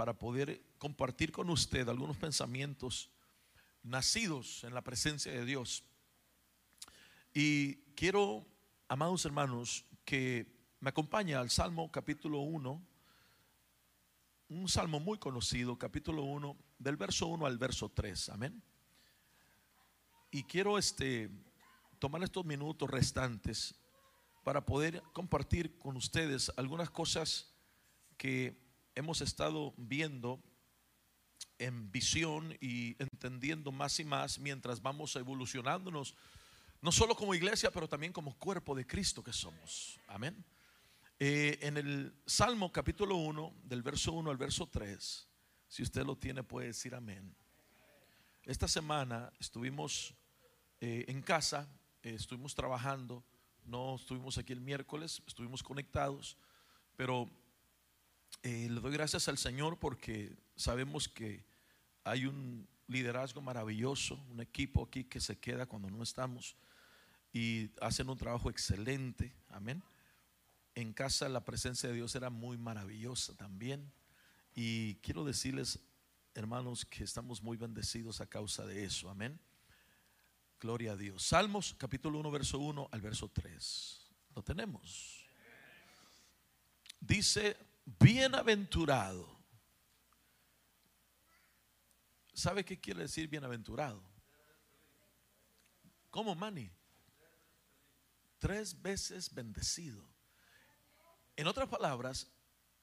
para poder compartir con usted algunos pensamientos nacidos en la presencia de Dios. Y quiero, amados hermanos, que me acompañe al Salmo capítulo 1, un salmo muy conocido, capítulo 1, del verso 1 al verso 3. Amén. Y quiero este tomar estos minutos restantes para poder compartir con ustedes algunas cosas que hemos estado viendo en visión y entendiendo más y más mientras vamos evolucionándonos, no solo como iglesia, pero también como cuerpo de Cristo que somos. Amén. Eh, en el Salmo capítulo 1, del verso 1 al verso 3, si usted lo tiene puede decir amén. Esta semana estuvimos eh, en casa, eh, estuvimos trabajando, no estuvimos aquí el miércoles, estuvimos conectados, pero le doy gracias al Señor porque sabemos que hay un liderazgo maravilloso, un equipo aquí que se queda cuando no estamos y hacen un trabajo excelente, amén en casa la presencia de Dios era muy maravillosa también. Y quiero decirles, hermanos, que estamos muy bendecidos a causa de eso. Amén. Gloria a Dios. Salmos capítulo 1, verso 1 al verso 3. Lo tenemos. Dice, bienaventurado. ¿Sabe qué quiere decir bienaventurado? ¿Cómo, Mani? Tres veces bendecido. En otras palabras,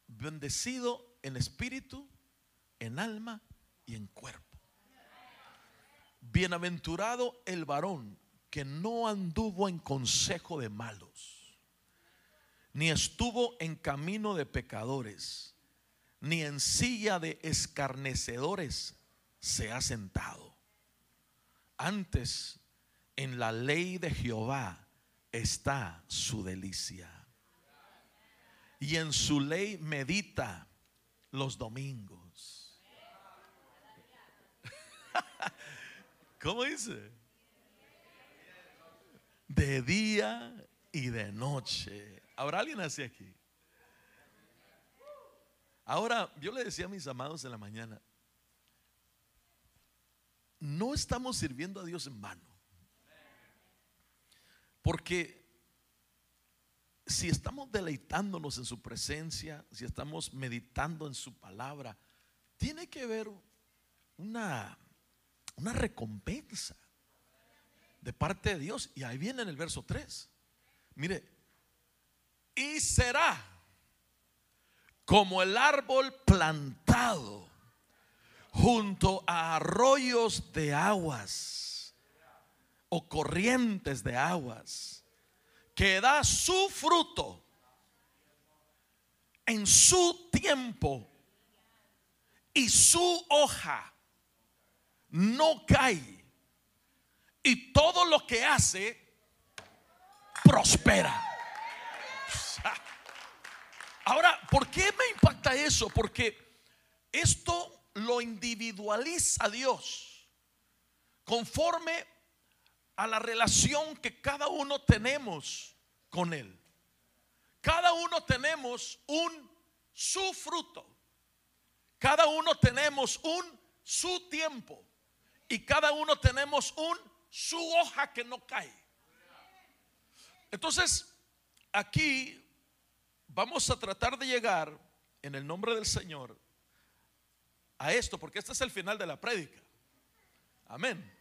bendecido en espíritu, en alma y en cuerpo. Bienaventurado el varón que no anduvo en consejo de malos, ni estuvo en camino de pecadores, ni en silla de escarnecedores se ha sentado. Antes, en la ley de Jehová está su delicia y en su ley medita los domingos. ¿Cómo dice? De día y de noche. ¿Habrá alguien así aquí? Ahora, yo le decía a mis amados en la mañana, no estamos sirviendo a Dios en vano. Porque si estamos deleitándonos en su presencia, si estamos meditando en su palabra, tiene que haber una, una recompensa de parte de Dios. Y ahí viene en el verso 3. Mire, y será como el árbol plantado junto a arroyos de aguas o corrientes de aguas que da su fruto en su tiempo y su hoja no cae y todo lo que hace prospera. Ahora, ¿por qué me impacta eso? Porque esto lo individualiza Dios conforme a la relación que cada uno tenemos con Él. Cada uno tenemos un su fruto. Cada uno tenemos un su tiempo. Y cada uno tenemos un su hoja que no cae. Entonces, aquí vamos a tratar de llegar en el nombre del Señor a esto, porque este es el final de la prédica. Amén.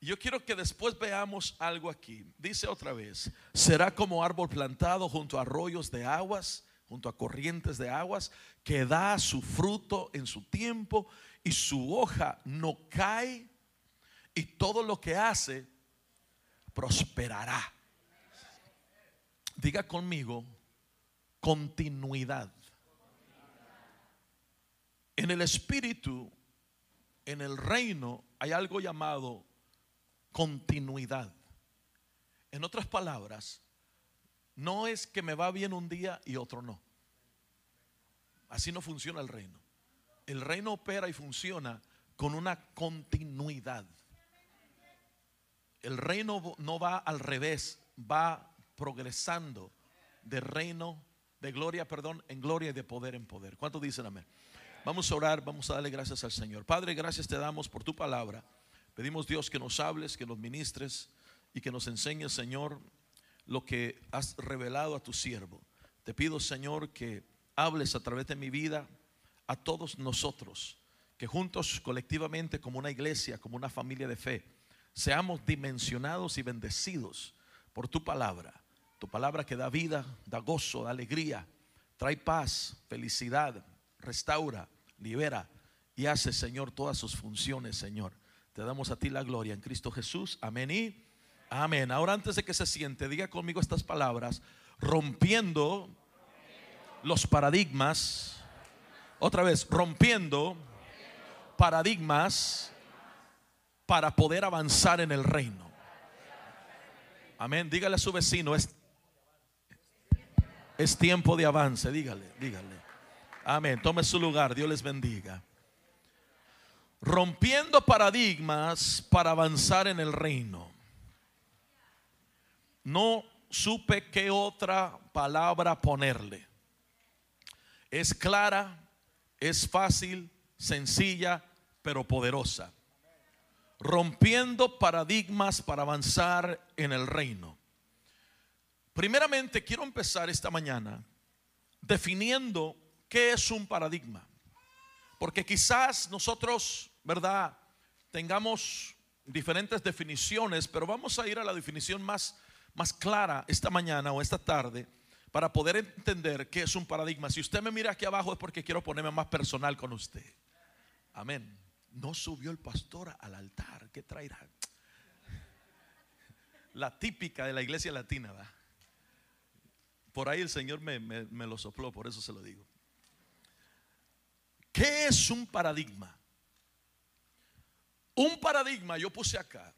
Yo quiero que después veamos algo aquí. Dice otra vez, será como árbol plantado junto a arroyos de aguas, junto a corrientes de aguas, que da su fruto en su tiempo y su hoja no cae y todo lo que hace prosperará. Diga conmigo, continuidad. En el espíritu, en el reino, hay algo llamado continuidad. En otras palabras, no es que me va bien un día y otro no. Así no funciona el reino. El reino opera y funciona con una continuidad. El reino no va al revés, va progresando de reino, de gloria, perdón, en gloria y de poder en poder. ¿Cuántos dicen amén? Vamos a orar, vamos a darle gracias al Señor. Padre, gracias te damos por tu palabra. Pedimos Dios que nos hables, que nos ministres y que nos enseñes, Señor, lo que has revelado a tu siervo. Te pido, Señor, que hables a través de mi vida a todos nosotros, que juntos, colectivamente, como una iglesia, como una familia de fe, seamos dimensionados y bendecidos por tu palabra. Tu palabra que da vida, da gozo, da alegría, trae paz, felicidad, restaura, libera y hace, Señor, todas sus funciones, Señor. Te damos a ti la gloria en Cristo Jesús. Amén y amén. Ahora antes de que se siente, diga conmigo estas palabras, rompiendo los paradigmas. Otra vez, rompiendo paradigmas para poder avanzar en el reino. Amén. Dígale a su vecino, es, es tiempo de avance. Dígale, dígale. Amén. Tome su lugar. Dios les bendiga. Rompiendo paradigmas para avanzar en el reino. No supe qué otra palabra ponerle. Es clara, es fácil, sencilla, pero poderosa. Rompiendo paradigmas para avanzar en el reino. Primeramente quiero empezar esta mañana definiendo ¿Qué es un paradigma? Porque quizás nosotros, ¿verdad? Tengamos diferentes definiciones, pero vamos a ir a la definición más, más clara esta mañana o esta tarde para poder entender qué es un paradigma. Si usted me mira aquí abajo es porque quiero ponerme más personal con usted. Amén. No subió el pastor al altar. ¿Qué traerá? La típica de la iglesia latina, ¿verdad? Por ahí el Señor me, me lo sopló, por eso se lo digo. ¿Qué es un paradigma? Un paradigma, yo puse acá,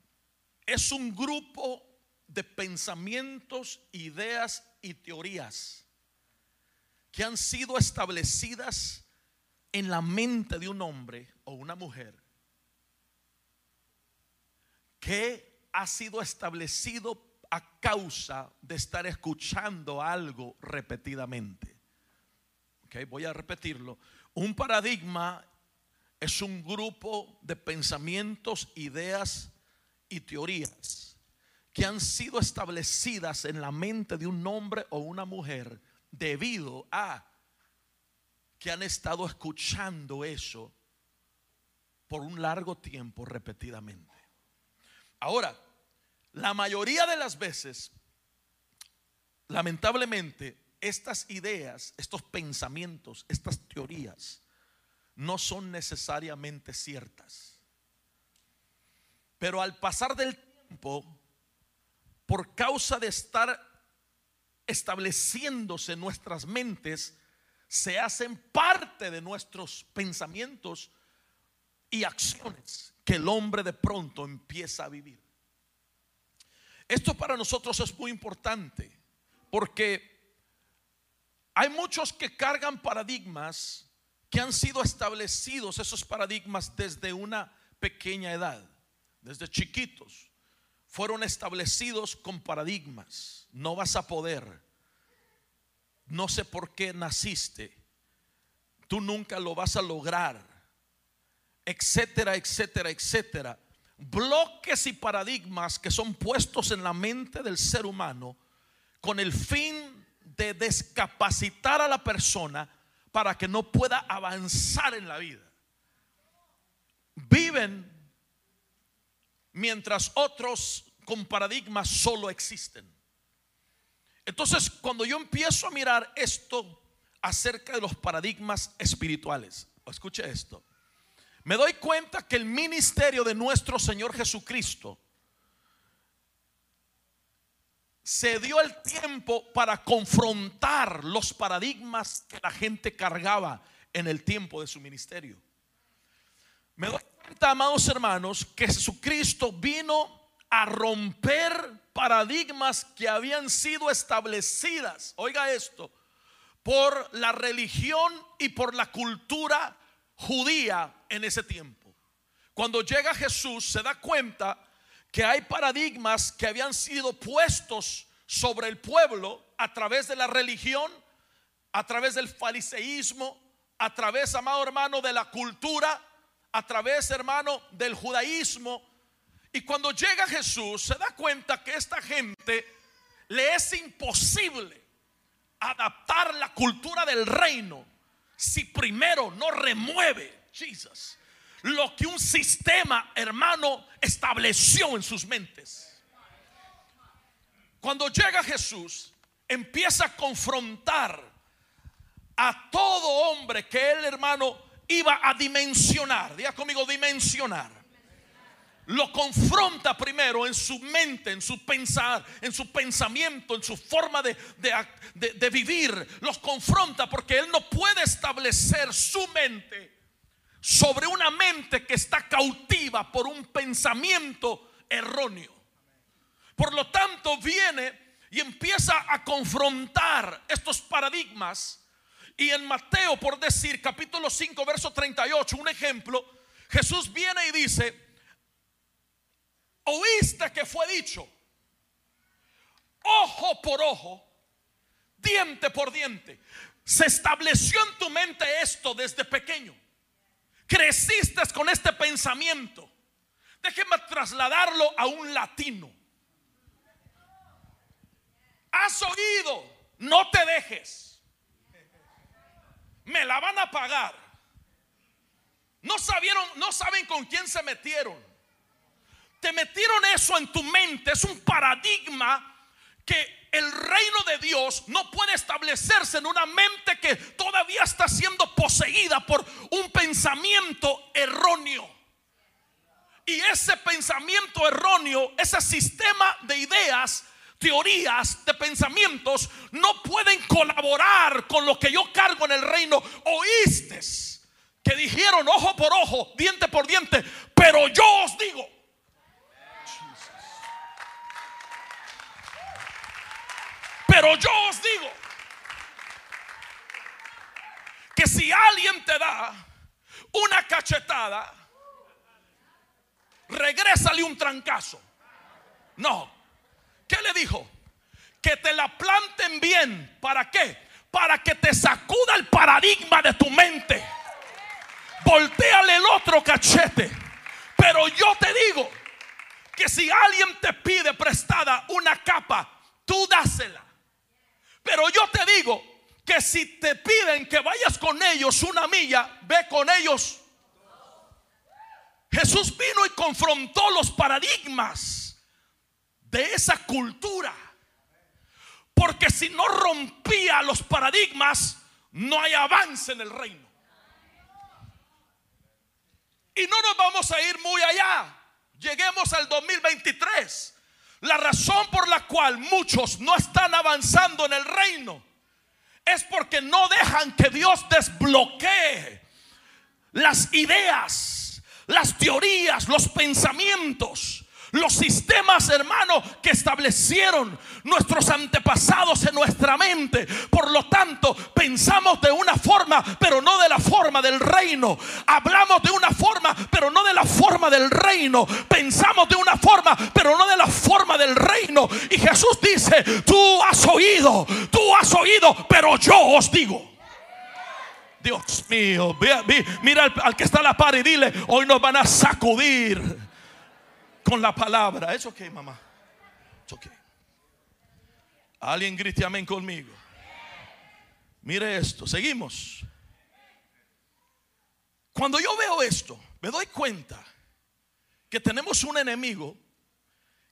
es un grupo de pensamientos, ideas y teorías que han sido establecidas en la mente de un hombre o una mujer que ha sido establecido a causa de estar escuchando algo repetidamente. Okay, voy a repetirlo. Un paradigma es un grupo de pensamientos, ideas y teorías que han sido establecidas en la mente de un hombre o una mujer debido a que han estado escuchando eso por un largo tiempo repetidamente. Ahora, la mayoría de las veces, lamentablemente, estas ideas, estos pensamientos, estas teorías no son necesariamente ciertas. Pero al pasar del tiempo, por causa de estar estableciéndose en nuestras mentes, se hacen parte de nuestros pensamientos y acciones que el hombre de pronto empieza a vivir. Esto para nosotros es muy importante porque hay muchos que cargan paradigmas que han sido establecidos, esos paradigmas desde una pequeña edad, desde chiquitos. Fueron establecidos con paradigmas. No vas a poder. No sé por qué naciste. Tú nunca lo vas a lograr. Etcétera, etcétera, etcétera. Bloques y paradigmas que son puestos en la mente del ser humano con el fin de descapacitar a la persona para que no pueda avanzar en la vida. Viven mientras otros con paradigmas solo existen. Entonces, cuando yo empiezo a mirar esto acerca de los paradigmas espirituales, escuche esto, me doy cuenta que el ministerio de nuestro Señor Jesucristo se dio el tiempo para confrontar los paradigmas que la gente cargaba en el tiempo de su ministerio. Me doy cuenta, amados hermanos, que Jesucristo vino a romper paradigmas que habían sido establecidas, oiga esto, por la religión y por la cultura judía en ese tiempo. Cuando llega Jesús se da cuenta que hay paradigmas que habían sido puestos sobre el pueblo a través de la religión, a través del fariseísmo, a través, amado hermano, de la cultura, a través, hermano, del judaísmo. Y cuando llega Jesús, se da cuenta que esta gente le es imposible adaptar la cultura del reino si primero no remueve, Jesus, lo que un sistema, hermano, estableció en sus mentes. Cuando llega Jesús, empieza a confrontar a todo hombre que él, hermano, iba a dimensionar. Diga conmigo, dimensionar. Lo confronta primero en su mente, en su pensar, en su pensamiento, en su forma de, de vivir. Los confronta porque él no puede establecer su mente sobre una mente que está cautiva por un pensamiento erróneo. Por lo tanto, viene y empieza a confrontar estos paradigmas y en Mateo, por decir, capítulo 5, verso 38, un ejemplo, Jesús viene y dice, oíste que fue dicho, ojo por ojo, diente por diente. Se estableció en tu mente esto desde pequeño. Creciste con este pensamiento. Déjeme trasladarlo a un latino. Has oído, no te dejes me la van a pagar. No sabieron, no saben con quién se metieron. Te metieron eso en tu mente, es un paradigma que el reino de Dios no puede establecerse en una mente que todavía está siendo poseída por un pensamiento erróneo. Y ese pensamiento erróneo, ese sistema de ideas teorías de pensamientos no pueden colaborar con lo que yo cargo en el reino. Oíste que dijeron ojo por ojo, diente por diente, pero yo os digo. Pero yo os digo que si alguien te da una cachetada, regrésale un trancazo. No, ¿Qué le dijo? Que te la planten bien. ¿Para qué? Para que te sacuda el paradigma de tu mente. Volteale el otro cachete. Pero yo te digo que si alguien te pide prestada una capa, tú dásela. Pero yo te digo que si te piden que vayas con ellos una milla, ve con ellos. Jesús vino y confrontó los paradigmas de esa cultura. Porque si no rompía los paradigmas, no hay avance en el reino. Y no nos vamos a ir muy allá. Lleguemos al 2023. La razón por la cual muchos no están avanzando en el reino es porque no dejan que Dios desbloquee las ideas, las teorías, los pensamientos los sistemas, hermanos, que establecieron nuestros antepasados en nuestra mente. Por lo tanto, pensamos de una forma, pero no de la forma del reino. Hablamos de una forma, pero no de la forma del reino. Pensamos de una forma, pero no de la forma del reino. Y Jesús dice, tú has oído, tú has oído, pero yo os digo. Dios mío, mira al, al que está a la par y dile, hoy nos van a sacudir con la palabra. Es ok, mamá. Es ok. Alguien grite amén conmigo. Mire esto, seguimos. Cuando yo veo esto, me doy cuenta que tenemos un enemigo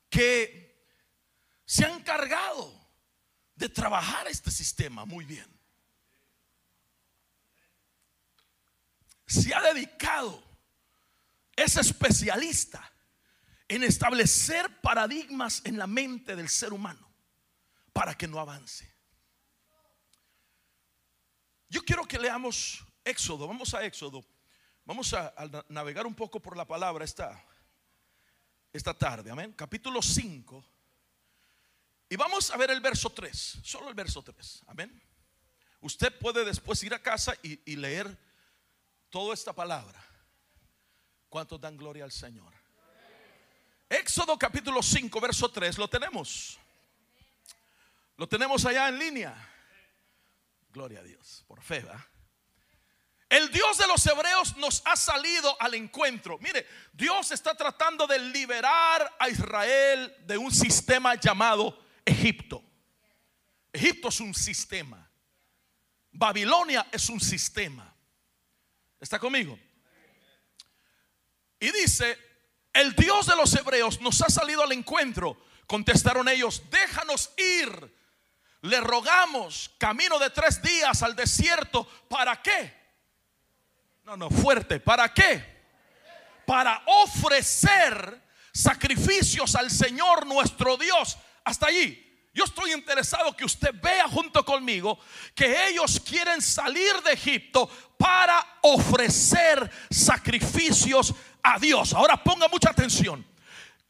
que se ha encargado de trabajar este sistema muy bien. Se ha dedicado, es especialista en establecer paradigmas en la mente del ser humano para que no avance. Yo quiero que leamos Éxodo, vamos a Éxodo, vamos a, navegar un poco por la palabra esta, esta tarde, amén, capítulo 5, y vamos a ver el verso 3, solo el verso 3, amén. Usted puede después ir a casa y, y leer toda esta palabra. ¿Cuántos dan gloria al Señor? Éxodo capítulo 5, verso 3, lo tenemos. Lo tenemos allá en línea. Gloria a Dios, por fe, ¿va? El Dios de los hebreos nos ha salido al encuentro. Mire, Dios está tratando de liberar a Israel de un sistema llamado Egipto. Egipto es un sistema. Babilonia es un sistema. ¿Está conmigo? Y dice, el Dios de los hebreos nos ha salido al encuentro. Contestaron ellos, déjanos ir. Le rogamos camino de tres días al desierto. ¿Para qué? No, no, fuerte. ¿Para qué? Para ofrecer sacrificios al Señor nuestro Dios. Hasta allí. Yo estoy interesado que usted vea junto conmigo que ellos quieren salir de Egipto para ofrecer sacrificios a Dios. Ahora ponga mucha atención.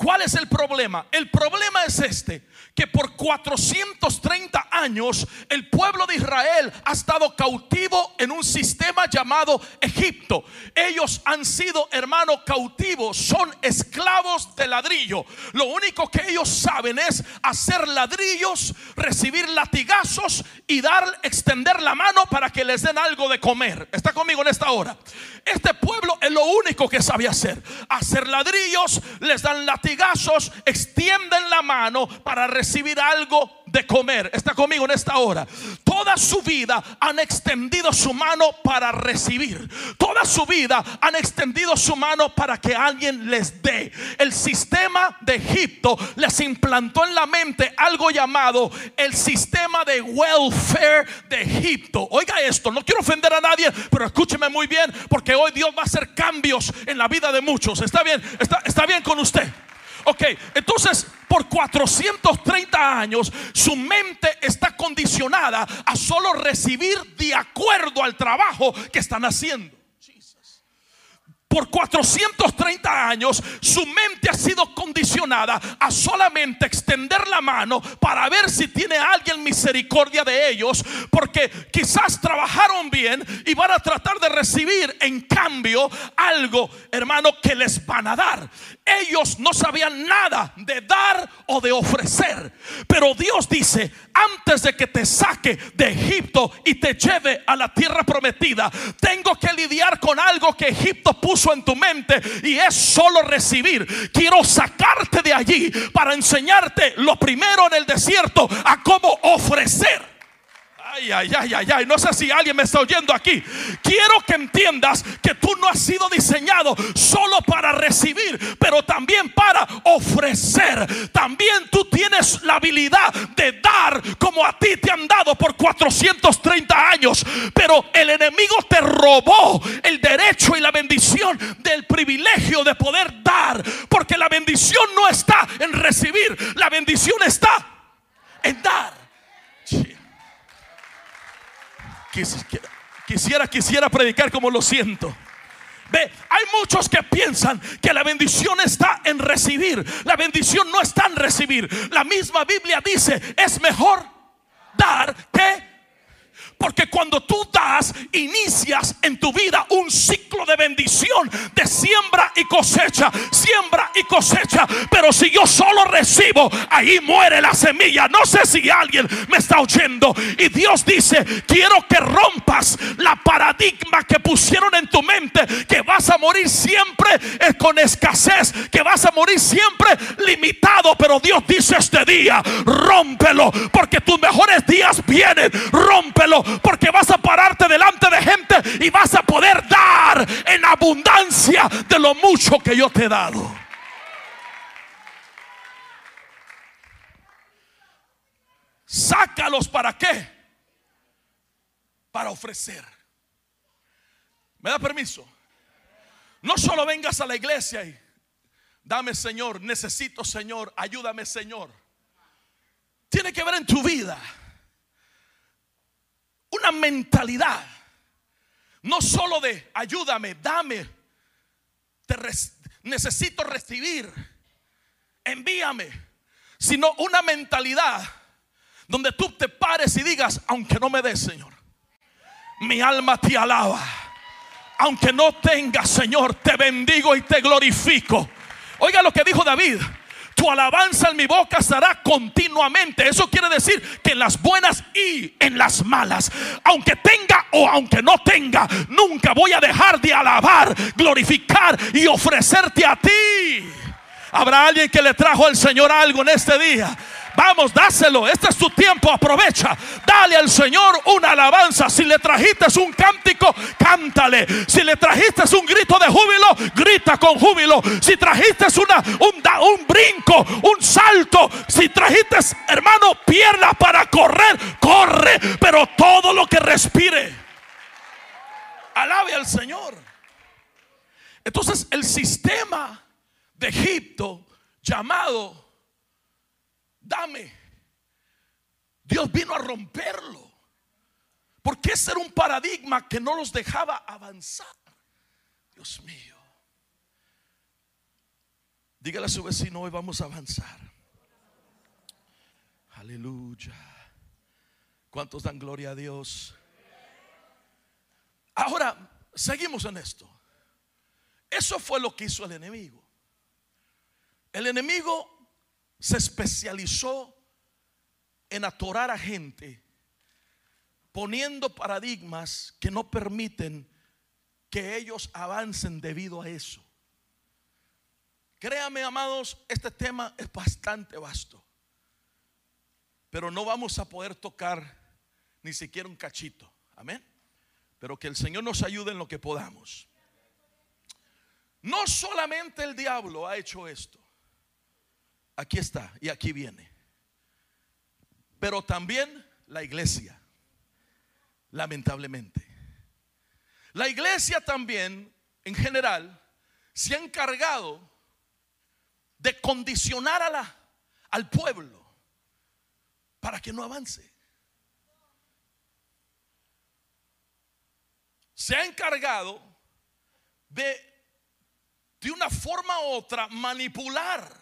¿Cuál es el problema? El problema es este, que por 430 años el pueblo de Israel ha estado cautivo en un sistema llamado Egipto. Ellos han sido, hermano, cautivos, son esclavos de ladrillo. Lo único que ellos saben es hacer ladrillos, recibir latigazos y dar, extender la mano para que les den algo de comer. ¿Está conmigo en esta hora? Este pueblo es lo único que sabe hacer. Hacer ladrillos, les dan latigazos, extienden la mano para recibir algo de comer. Está conmigo en esta hora. Toda su vida han extendido su mano para recibir. Toda su vida han extendido su mano para que alguien les dé. El sistema de Egipto les implantó en la mente algo llamado el sistema de welfare de Egipto. Oiga esto, no quiero ofender a nadie, pero escúcheme muy bien porque hoy Dios va a hacer cambios en la vida de muchos. Está bien, está bien con usted. Ok, entonces por 430 años su mente está condicionada a solo recibir de acuerdo al trabajo que están haciendo por 430 años su mente ha sido condicionada a solamente extender la mano para ver si tiene alguien misericordia de ellos, porque quizás trabajaron bien y van a tratar de recibir en cambio algo, hermano, que les van a dar. Ellos no sabían nada de dar o de ofrecer, pero Dios dice, antes de que te saque de Egipto y te lleve a la tierra prometida, tengo que lidiar con algo que Egipto puso en tu mente y es solo recibir. Quiero sacarte de allí para enseñarte lo primero en el desierto a cómo ofrecer. Ay, ay, ay, ay, ay. No sé si alguien me está oyendo aquí. Quiero que entiendas que tú no has sido diseñado solo para recibir, pero también para ofrecer. También tú tienes la habilidad de dar como a ti te han dado por 430 años. Pero el enemigo te robó el derecho y la bendición del privilegio de poder dar. Porque la bendición no está en recibir, la bendición está en dar. Quisiera, quisiera predicar como lo siento. Ve, hay muchos que piensan que la bendición está en recibir. La bendición no está en recibir. La misma Biblia dice, es mejor dar que porque cuando tú das, inicias en tu vida un ciclo de bendición, de siembra y cosecha, siembra y cosecha. Pero si yo solo recibo, ahí muere la semilla. No sé si alguien me está oyendo. Y Dios dice, quiero que rompas la paradigma que pusieron en tu mente, que vas a morir siempre eh, con escasez, que vas a morir siempre limitado. Pero Dios dice este día, rómpelo, porque tus mejores días vienen, rómpelo porque vas a pararte delante de gente y vas a poder dar en abundancia de lo mucho que yo te he dado. Sácalos para qué? Para ofrecer. ¿Me da permiso? No solo vengas a la iglesia y dame Señor, necesito Señor, ayúdame Señor. Tiene que ver en tu vida una mentalidad, no solo de ayúdame, dame, te necesito recibir, envíame, sino una mentalidad donde tú te pares y digas, aunque no me des, Señor, mi alma te alaba. Aunque no tengas, Señor, te bendigo y te glorifico. Oiga lo que dijo David. Tu alabanza en mi boca estará continuamente. Eso quiere decir que en las buenas y en las malas, aunque tenga o aunque no tenga, nunca voy a dejar de alabar, glorificar y ofrecerte a ti. Habrá alguien que le trajo al Señor algo en este día. Vamos, dáselo. Este es tu tiempo. Aprovecha. Dale al Señor una alabanza. Si le trajiste un cántico, cántale. Si le trajiste un grito de júbilo, grita con júbilo. Si trajiste una, un, un brinco, un salto. Si trajiste, hermano, pierna para correr, corre. Pero todo lo que respire, alabe al Señor. Entonces, el sistema de Egipto llamado dame. Dios vino a romperlo. Porque ese era un paradigma que no los dejaba avanzar. Dios mío. Dígale a su vecino, hoy vamos a avanzar. Aleluya. ¿Cuántos dan gloria a Dios? Ahora, seguimos en esto. Eso fue lo que hizo el enemigo. El enemigo se especializó en atorar a gente poniendo paradigmas que no permiten que ellos avancen debido a eso. Créame, amados, este tema es bastante vasto. Pero no vamos a poder tocar ni siquiera un cachito. Amén. Pero que el Señor nos ayude en lo que podamos. No solamente el diablo ha hecho esto aquí está y aquí viene. Pero también la iglesia, lamentablemente. La iglesia también, en general, se ha encargado de condicionar a la, al pueblo para que no avance. Se ha encargado de, de una forma u otra, manipular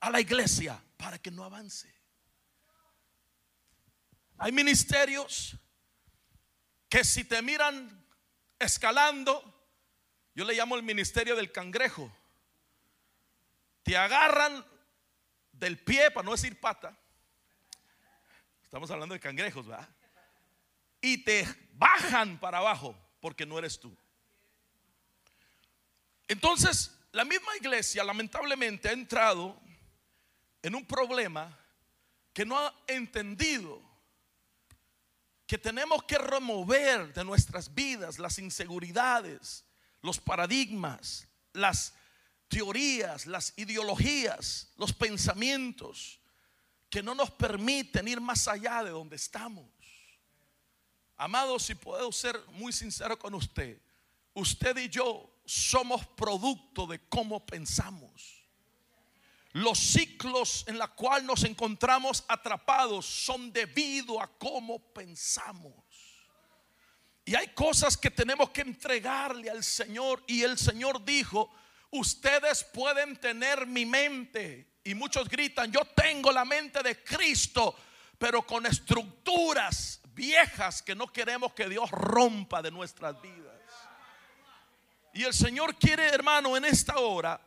a la iglesia para que no avance. Hay ministerios que si te miran escalando, yo le llamo el ministerio del cangrejo, te agarran del pie, para no decir pata, estamos hablando de cangrejos, ¿verdad? Y te bajan para abajo porque no eres tú. Entonces, la misma iglesia lamentablemente ha entrado en un problema que no ha entendido que tenemos que remover de nuestras vidas las inseguridades, los paradigmas, las teorías, las ideologías, los pensamientos que no nos permiten ir más allá de donde estamos. Amados, si puedo ser muy sincero con usted, usted y yo somos producto de cómo pensamos. Los ciclos en los cuales nos encontramos atrapados son debido a cómo pensamos. Y hay cosas que tenemos que entregarle al Señor. Y el Señor dijo, ustedes pueden tener mi mente. Y muchos gritan, yo tengo la mente de Cristo, pero con estructuras viejas que no queremos que Dios rompa de nuestras vidas. Y el Señor quiere, hermano, en esta hora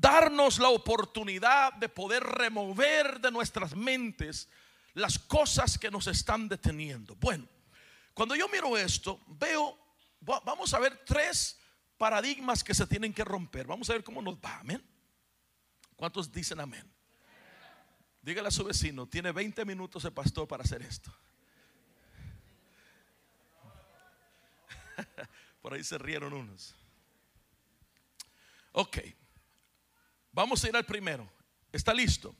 darnos la oportunidad de poder remover de nuestras mentes las cosas que nos están deteniendo. Bueno, cuando yo miro esto, veo, vamos a ver tres paradigmas que se tienen que romper. Vamos a ver cómo nos va. Amén. ¿Cuántos dicen amén? Dígale a su vecino, tiene 20 minutos el pastor para hacer esto. Por ahí se rieron unos. Ok. Vamos a ir al primero. ¿Está listo?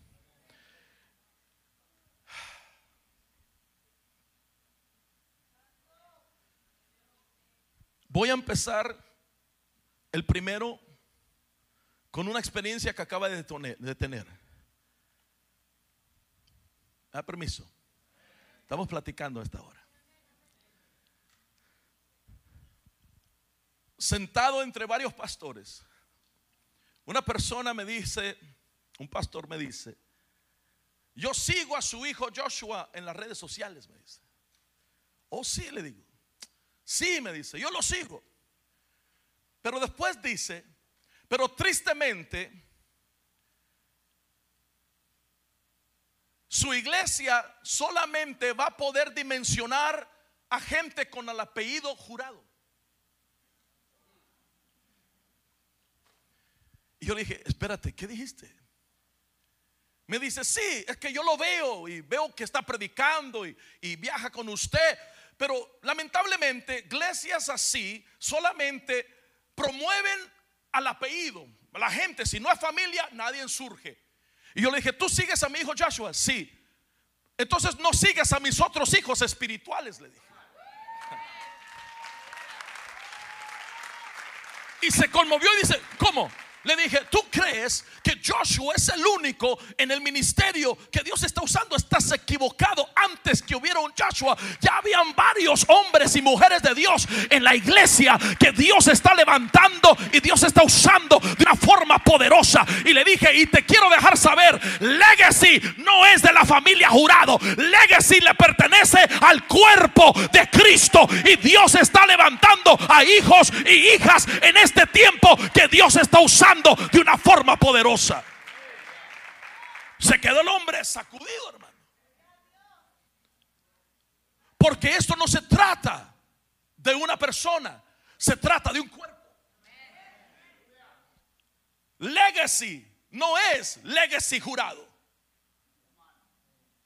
Voy a empezar el primero con una experiencia que acaba de tener. Da permiso. Estamos platicando a esta hora. Sentado entre varios pastores una persona me dice, un pastor me dice, yo sigo a su hijo Joshua en las redes sociales, me dice. Oh, sí, le digo. Sí, me dice, yo lo sigo. Pero después dice, pero tristemente, su iglesia solamente va a poder dimensionar a gente con el apellido jurado. Y yo le dije, espérate, ¿qué dijiste? Me dice, sí, es que yo lo veo y veo que está predicando y, viaja con usted. Pero lamentablemente, iglesias así solamente promueven al apellido. La gente, si no es familia, nadie surge. Y yo le dije, ¿tú sigues a mi hijo Joshua? Sí. Entonces no sigues a mis otros hijos espirituales, le dije. Y se conmovió y dice, ¿cómo? Le dije, ¿tú crees que Joshua es el único en el ministerio que Dios está usando? Estás equivocado. Antes que hubiera un Joshua, ya habían varios hombres y mujeres de Dios en la iglesia que Dios está levantando y Dios está usando de una forma poderosa. Y le dije, y te quiero dejar saber, Legacy no es de la familia jurado. Legacy le pertenece al cuerpo de Cristo. Y Dios está levantando a hijos y hijas en este tiempo que Dios está usando de una forma poderosa. Se quedó el hombre sacudido, hermano. Porque esto no se trata de una persona, se trata de un cuerpo. Legacy no es legacy jurado.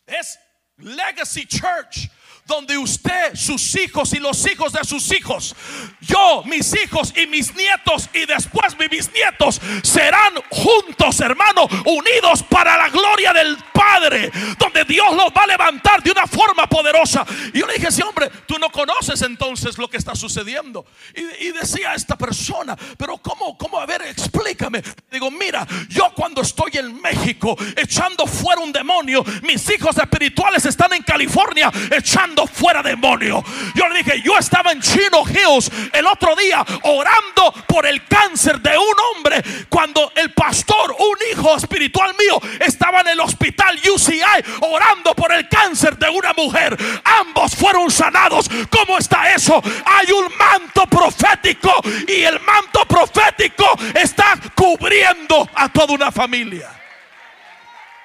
Es legacy church donde usted, sus hijos y los hijos de sus hijos, yo, mis hijos y mis nietos y después mis bisnietos serán juntos, hermano, unidos para la gloria del Padre, donde Dios los va a levantar de una forma poderosa. Y yo le dije, sí, hombre, tú no conoces entonces lo que está sucediendo. Y, decía esta persona, pero ¿cómo, cómo? A ver, explícame. Digo, mira, yo cuando estoy en México echando fuera un demonio, mis hijos espirituales están en California echando fuera demonio. Yo le dije, yo estaba en Chino Hills el otro día orando por el cáncer de un hombre cuando el pastor, un hijo espiritual mío, estaba en el hospital UCI orando por el cáncer de una mujer. Ambos fueron sanados. ¿Cómo está eso? Hay un manto profético y el manto profético está cubriendo a toda una familia.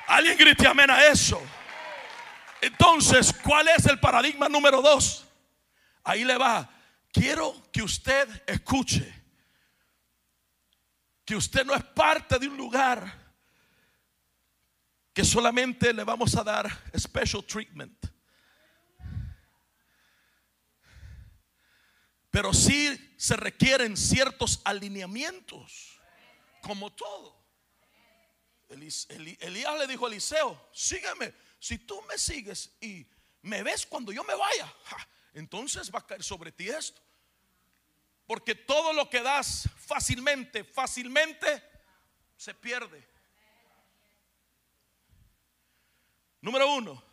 Alguien grite amén a eso. Entonces, ¿cuál es el paradigma número dos? Ahí le va. Quiero que usted escuche que usted no es parte de un lugar que solamente le vamos a dar special treatment. Pero sí se requieren ciertos alineamientos, como todo. Elías le dijo a Eliseo, sígueme si tú me sigues y me ves cuando yo me vaya, entonces va a caer sobre ti esto. Porque todo lo que das fácilmente, fácilmente se pierde. Número uno.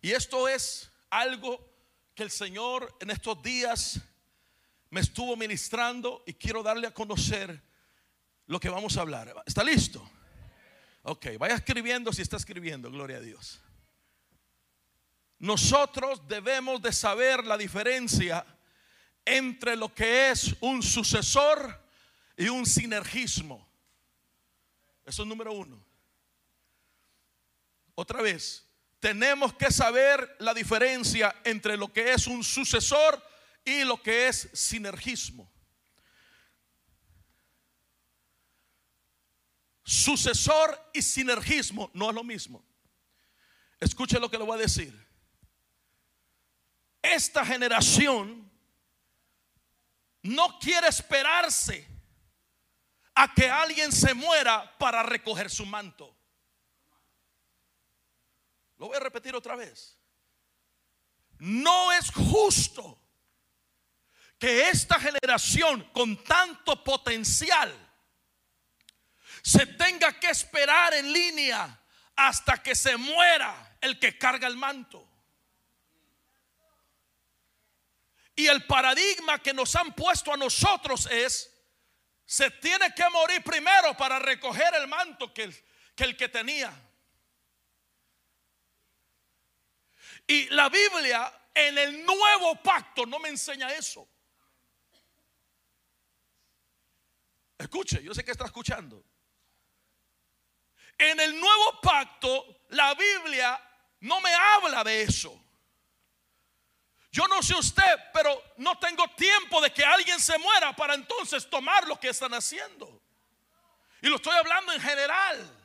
Y esto es algo que el Señor en estos días me estuvo ministrando y quiero darle a conocer lo que vamos a hablar. ¿Está listo? Ok, vaya escribiendo si está escribiendo, gloria a Dios. Nosotros debemos de saber la diferencia entre lo que es un sucesor y un sinergismo. Eso es número uno. Otra vez, tenemos que saber la diferencia entre lo que es un sucesor y lo que es sinergismo. Sucesor y sinergismo no es lo mismo. Escuche lo que le voy a decir. Esta generación no quiere esperarse a que alguien se muera para recoger su manto. Lo voy a repetir otra vez. No es justo que esta generación con tanto potencial se tenga que esperar en línea hasta que se muera el que carga el manto. Y el paradigma que nos han puesto a nosotros es, se tiene que morir primero para recoger el manto que el que, el que tenía. Y la Biblia en el nuevo pacto no me enseña eso. Escuche, yo sé que está escuchando. En el nuevo pacto, la Biblia no me habla de eso. Yo no sé usted, pero no tengo tiempo de que alguien se muera para entonces tomar lo que están haciendo. Y lo estoy hablando en general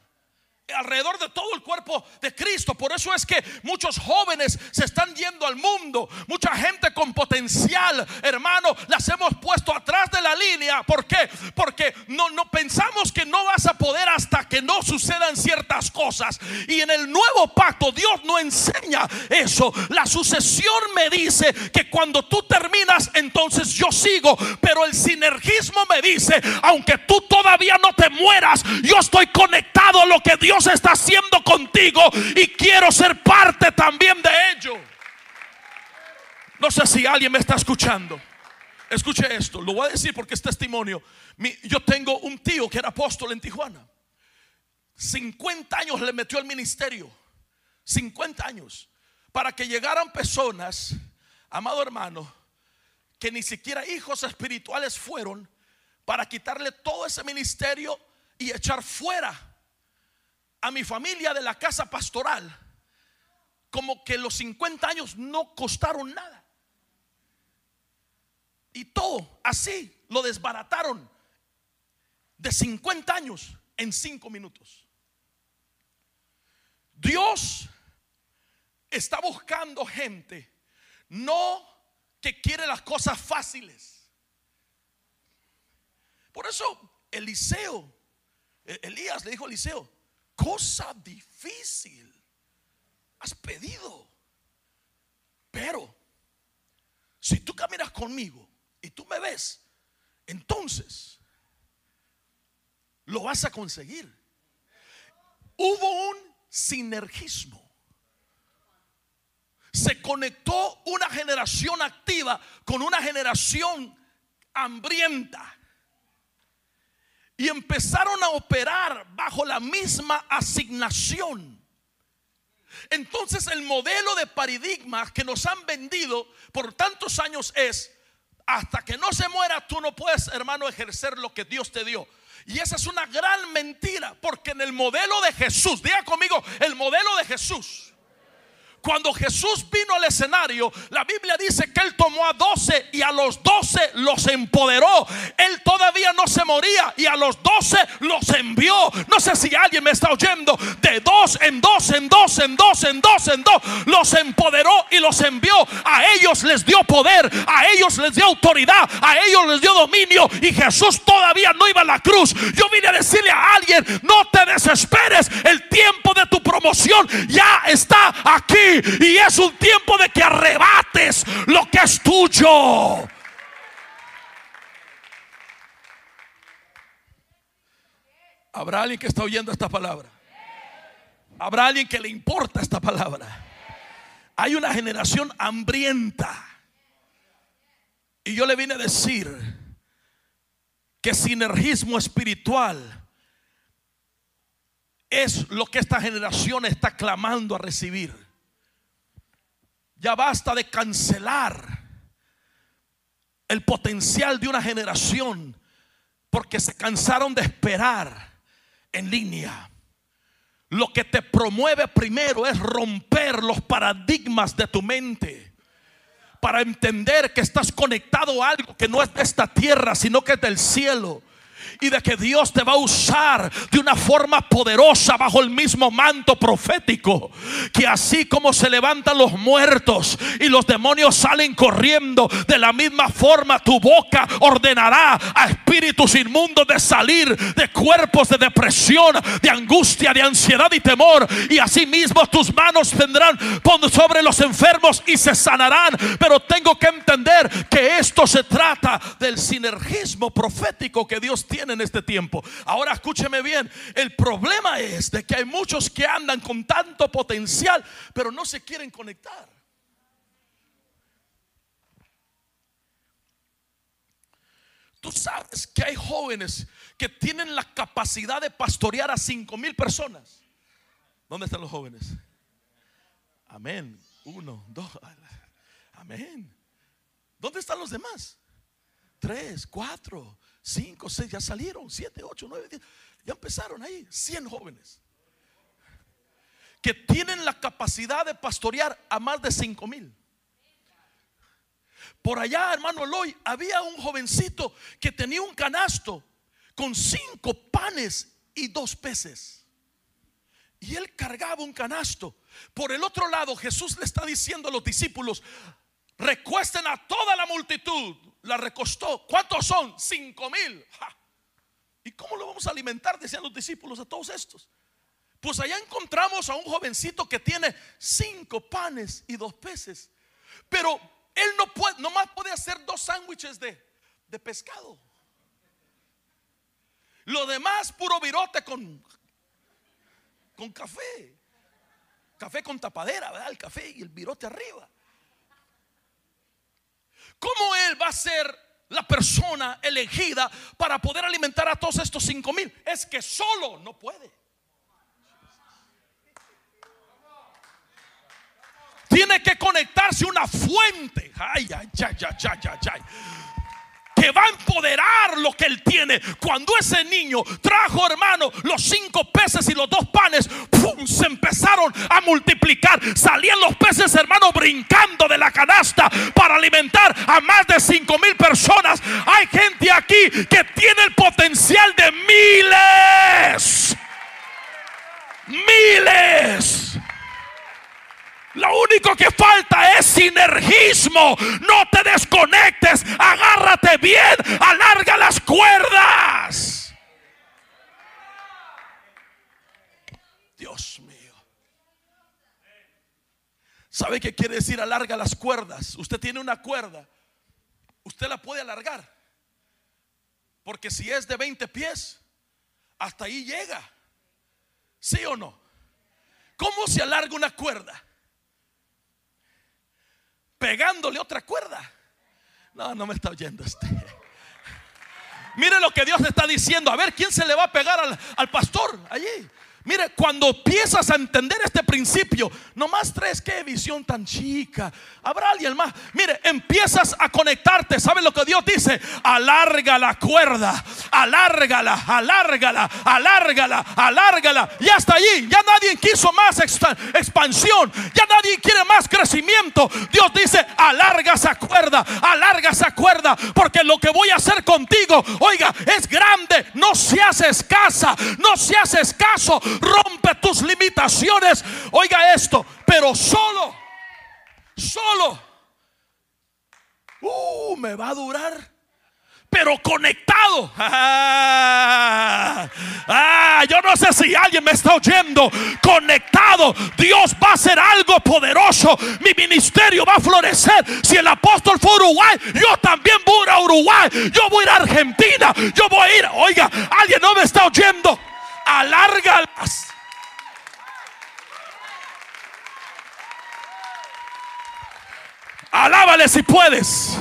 alrededor de todo el cuerpo de Cristo. Por eso es que muchos jóvenes se están yendo al mundo. Mucha gente con potencial, hermano, las hemos puesto atrás de la línea. ¿Por qué? Porque no, no pensamos que no vas a poder hasta que no sucedan ciertas cosas. Y en el nuevo pacto Dios no enseña eso. La sucesión me dice que cuando tú terminas, entonces yo sigo. Pero el sinergismo me dice, aunque tú todavía no te mueras, yo estoy conectado a lo que Dios está haciendo contigo y quiero ser parte también de ello. No sé si alguien me está escuchando. Escuche esto, lo voy a decir porque es testimonio. yo tengo un tío que era apóstol en Tijuana. 50 años le metió al ministerio. 50 años. Para que llegaran personas, amado hermano, que ni siquiera hijos espirituales fueron para quitarle todo ese ministerio y echar fuera a mi familia de la casa pastoral como que los 50 años no costaron nada. Y todo así lo desbarataron de 50 años en 5 minutos. Dios está buscando gente, no que quiere las cosas fáciles. Por eso Eliseo, e-, Elías le dijo a Eliseo, cosa difícil has pedido. Pero si tú caminas conmigo y tú me ves, entonces lo vas a conseguir. Hubo un sinergismo. Se conectó una generación activa con una generación hambrienta y empezaron a operar bajo la misma asignación. Entonces el modelo de paradigma que nos han vendido por tantos años es, hasta que no se muera tú no puedes, hermano, ejercer lo que Dios te dio. Y esa es una gran mentira, porque en el modelo de Jesús, diga conmigo, el modelo de Jesús cuando Jesús vino al escenario, la Biblia dice que Él tomó a doce y a los doce los empoderó. Él todavía no se moría y a los doce los envió. No sé si alguien me está oyendo. De dos en dos, en dos, en dos, en dos, en dos. Los empoderó y los envió. A ellos les dio poder, a ellos les dio autoridad, a ellos les dio dominio. Y Jesús todavía no iba a la cruz. Yo vine a decirle a alguien, no te desesperes. El tiempo de tu promoción ya está aquí y es un tiempo de que arrebates lo que es tuyo. Habrá alguien que está oyendo esta palabra. Habrá alguien que le importa esta palabra. Hay una generación hambrienta. Y yo le vine a decir que sinergismo espiritual es lo que esta generación está clamando a recibir. Ya basta de cancelar el potencial de una generación porque se cansaron de esperar en línea. Lo que te promueve primero es romper los paradigmas de tu mente para entender que estás conectado a algo que no es de esta tierra, sino que es del cielo y de que Dios te va a usar de una forma poderosa bajo el mismo manto profético. Que así como se levantan los muertos y los demonios salen corriendo, de la misma forma tu boca ordenará a espíritus inmundos de salir de cuerpos de depresión, de angustia, de ansiedad y temor. Y así mismo tus manos tendrán sobre los enfermos y se sanarán. Pero tengo que entender que esto se trata del sinergismo profético que Dios tiene en este tiempo. Ahora escúcheme bien, el problema es de que hay muchos que andan con tanto potencial, pero no se quieren conectar. Tú sabes que hay jóvenes que tienen la capacidad de pastorear a cinco mil personas. ¿Dónde están los jóvenes? Amén. Uno, dos. Amén. ¿Dónde están los demás? Tres, cuatro, Cinco, seis, ya salieron, siete, ocho, nueve, diez. Ya empezaron ahí, cien jóvenes. que tienen la capacidad de pastorear a más de cinco mil. Por allá, hermano Eloy, había un jovencito que tenía un canasto con cinco panes y dos peces. Y él cargaba un canasto. Por el otro lado, Jesús le está diciendo a los discípulos, recuesten a toda la multitud. La recostó. ¿Cuántos son? Cinco mil. ¿Y cómo lo vamos a alimentar? Decían los discípulos a todos estos. Pues allá encontramos a un jovencito que tiene cinco panes y dos peces. Pero él no puede, nomás puede hacer dos sándwiches de, de pescado. Lo demás, puro virote con, con café. Café con tapadera, ¿verdad? El café y el virote arriba. ¿Cómo él va a ser la persona elegida para poder alimentar a todos estos cinco mil? Es que solo no puede. tiene que conectarse una fuente. Ay, ay, ay, ay, ay, ay, Que va a empoderar lo que él tiene. Cuando ese niño trajo, hermano, los cinco peces y los dos panes, se empezaron a multiplicar. Salían los peces, hermano, brincando de la canasta para alimentar a más de cinco mil personas. Hay gente aquí que tiene el potencial de miles. Miles. Lo único que falta es sinergismo. No te desconectes. Agárrate bien. Alarga las cuerdas. Dios mío. ¿Sabe qué quiere decir alarga las cuerdas? Usted tiene una cuerda. Usted la puede alargar. Porque si es de 20 pies, hasta ahí llega. ¿Sí o no? ¿Cómo se alarga una cuerda? Pegándole otra cuerda. No, no me está oyendo usted. Mire lo que Dios está diciendo. A ver, ¿quién se le va a pegar al, al pastor allí? Mire, cuando empiezas a entender este principio, nomás tres, qué visión tan chica. Habrá alguien más. Mire, empiezas a conectarte. ¿Sabes lo que Dios dice? Alarga la cuerda, alárgala, alárgala, alárgala, alárgala. Y hasta allí, ya nadie quiso más expansión, ya nadie quiere más crecimiento. Dios dice, alarga esa cuerda, alarga esa cuerda, porque lo que voy a hacer contigo, oiga, es grande. No seas escasa, no seas escaso rompe tus limitaciones. Oiga esto, pero solo, solo, uh, me va a durar pero conectado. Ah, yo no sé si alguien me está oyendo. Conectado. Dios va a hacer algo poderoso. Mi ministerio va a florecer. Si el apóstol fue a Uruguay, yo también voy a Uruguay. Yo voy a ir a Argentina. Yo voy a ir. Oiga, alguien no me está oyendo alárgalas. Alábale si puedes.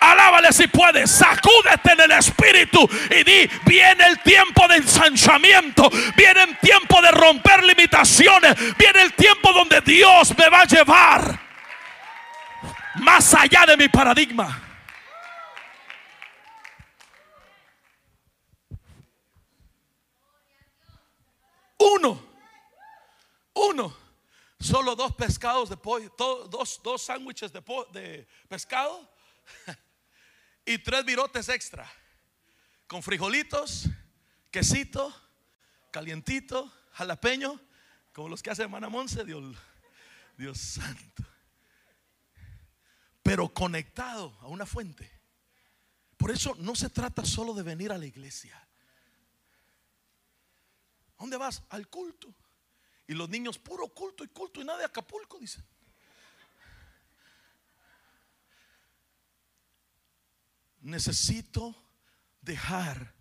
Alábale si puedes. Sacúdete en el espíritu y di: Viene el tiempo de ensanchamiento. Viene el tiempo de romper limitaciones. Viene el tiempo donde Dios me va a llevar más allá de mi paradigma. Uno. Uno. Solo dos pescados de pollo, dos, dos sándwiches de, pescado y tres virotes extra. Con frijolitos, quesito, calientito, jalapeño, como los que hace hermana Monse, Dios, Dios santo. Pero conectado a una fuente. Por eso no se trata solo de venir a la iglesia dónde vas? Al culto. Y los niños, puro culto y culto y nada de Acapulco, dicen. Necesito dejar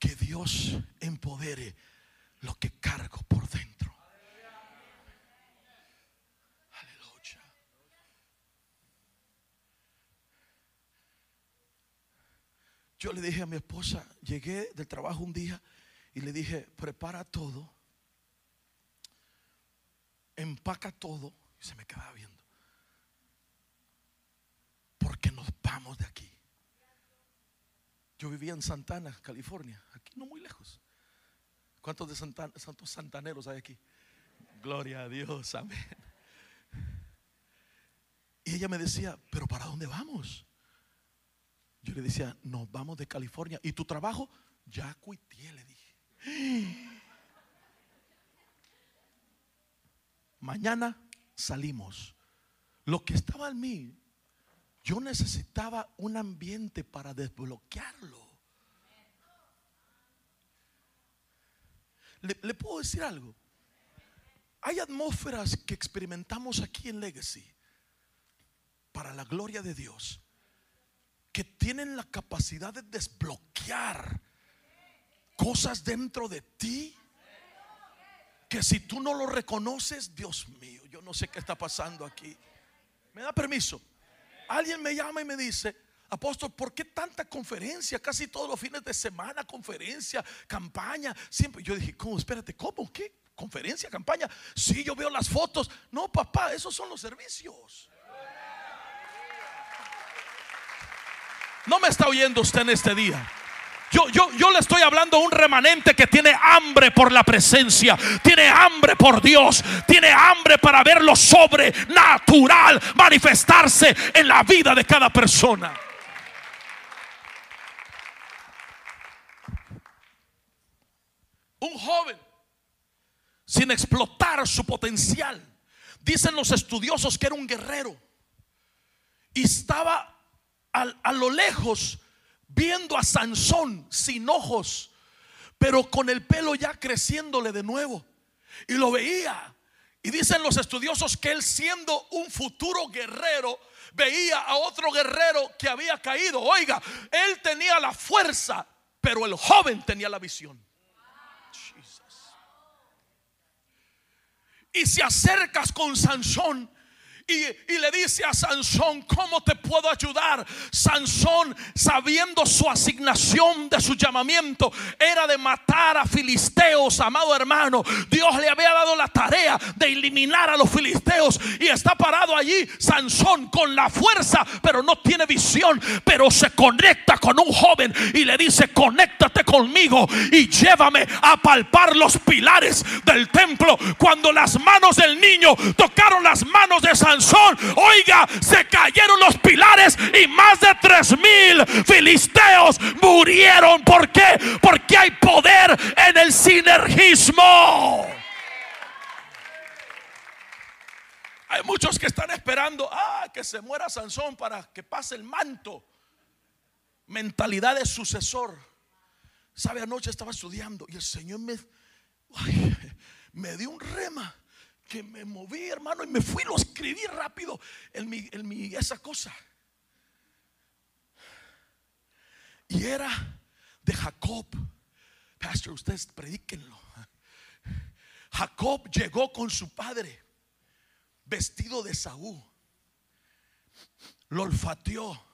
que Dios empodere lo que cargo por dentro. Aleluya. Yo le dije a mi esposa, llegué del trabajo un día y le dije, prepara todo, empaca todo. Y se me quedaba viendo. Porque nos vamos de aquí. Yo vivía en Santana, California, aquí no muy lejos. ¿Cuántos de santaneros hay aquí? Gloria a Dios, amén. Y ella me decía, pero ¿para dónde vamos? Yo le decía, nos vamos de California. ¿Y tu trabajo? Ya cuité, le dije. Mañana salimos. Lo que estaba en mí, yo necesitaba un ambiente para desbloquearlo. ¿Le, puedo decir algo? Hay atmósferas que experimentamos aquí en Legacy para la gloria de Dios que tienen la capacidad de desbloquear cosas dentro de ti que si tú no lo reconoces, Dios mío, yo no sé qué está pasando aquí. ¿Me da permiso? Alguien me llama y me dice, apóstol, ¿por qué tanta conferencia? Casi todos los fines de semana, conferencia, campaña, siempre. Yo dije, ¿cómo? Espérate, ¿cómo? ¿Qué? ¿Conferencia, campaña? Sí, yo veo las fotos. No, papá, esos son los servicios. No me está oyendo usted en este día. Yo, yo, yo, le estoy hablando a un remanente que tiene hambre por la presencia, tiene hambre por Dios, tiene hambre para ver lo sobrenatural manifestarse en la vida de cada persona. Un joven sin explotar su potencial. Dicen los estudiosos que era un guerrero y estaba a, lo lejos viendo a Sansón sin ojos, pero con el pelo ya creciéndole de nuevo. Y lo veía. Y dicen los estudiosos que él siendo un futuro guerrero, veía a otro guerrero que había caído. Oiga, él tenía la fuerza, pero el joven tenía la visión. Y si acercas con Sansón, y, le dice a Sansón, ¿cómo te puedo ayudar? Sansón, sabiendo su asignación de su llamamiento, era de matar a filisteos, amado hermano. Dios le había dado la tarea de eliminar a los filisteos y está parado allí Sansón con la fuerza, pero no tiene visión, pero se conecta con un joven y le dice, conéctate conmigo y llévame a palpar los pilares del templo. Cuando las manos del niño tocaron las manos de Sansón, oiga, se cayeron los pilares y más de tres mil filisteos murieron. ¿Por qué? Porque hay poder en el sinergismo. Hay muchos que están esperando ah, que se muera Sansón para que pase el manto. Mentalidad de sucesor. Sabe, anoche estaba estudiando y el Señor me, me dio un rema que me moví, hermano, y me fui, lo escribí rápido en mi, en mi esa cosa. Y era de Jacob. Pastor, ustedes predíquenlo. Jacob llegó con su padre, vestido de Saúl. Lo olfateó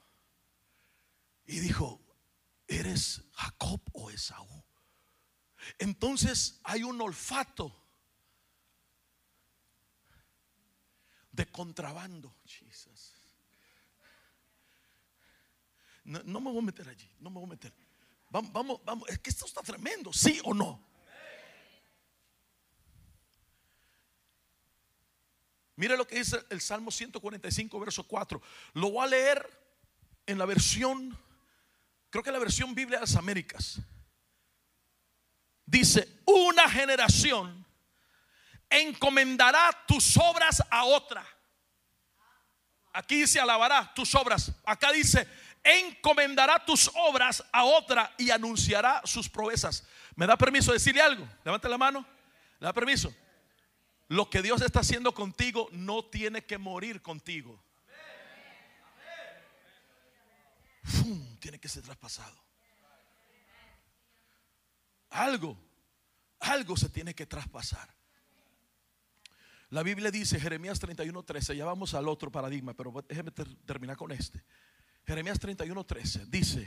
y dijo: ¿Eres Jacob o Esaú? Entonces hay un olfato de contrabando. No, me voy a meter allí, no me voy a meter. Vamos, vamos, vamos, es que esto está tremendo, ¿sí o no? Mire lo que dice el Salmo 145, verso 4. Lo voy a leer en la versión, creo que la versión Biblia de las Américas. Dice, una generación encomendará tus obras a otra. Aquí dice alabará tus obras. Acá dice encomendará tus obras a otra y anunciará sus proezas. ¿Me da permiso decirle algo? Levante la mano. ¿Le da permiso? Lo que Dios está haciendo contigo no tiene que morir contigo. tiene que ser traspasado. Algo, algo se tiene que traspasar. La Biblia dice, Jeremías 31:13, ya vamos al otro paradigma, pero déjeme terminar con este. Jeremías 31:13 dice,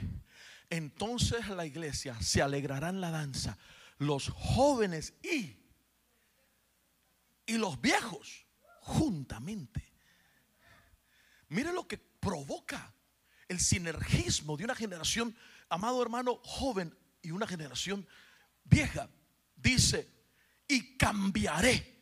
entonces la iglesia se alegrará en la danza, los jóvenes y, y los viejos juntamente. Mire lo que provoca el sinergismo de una generación, amado hermano, joven y una generación vieja. Dice, y cambiaré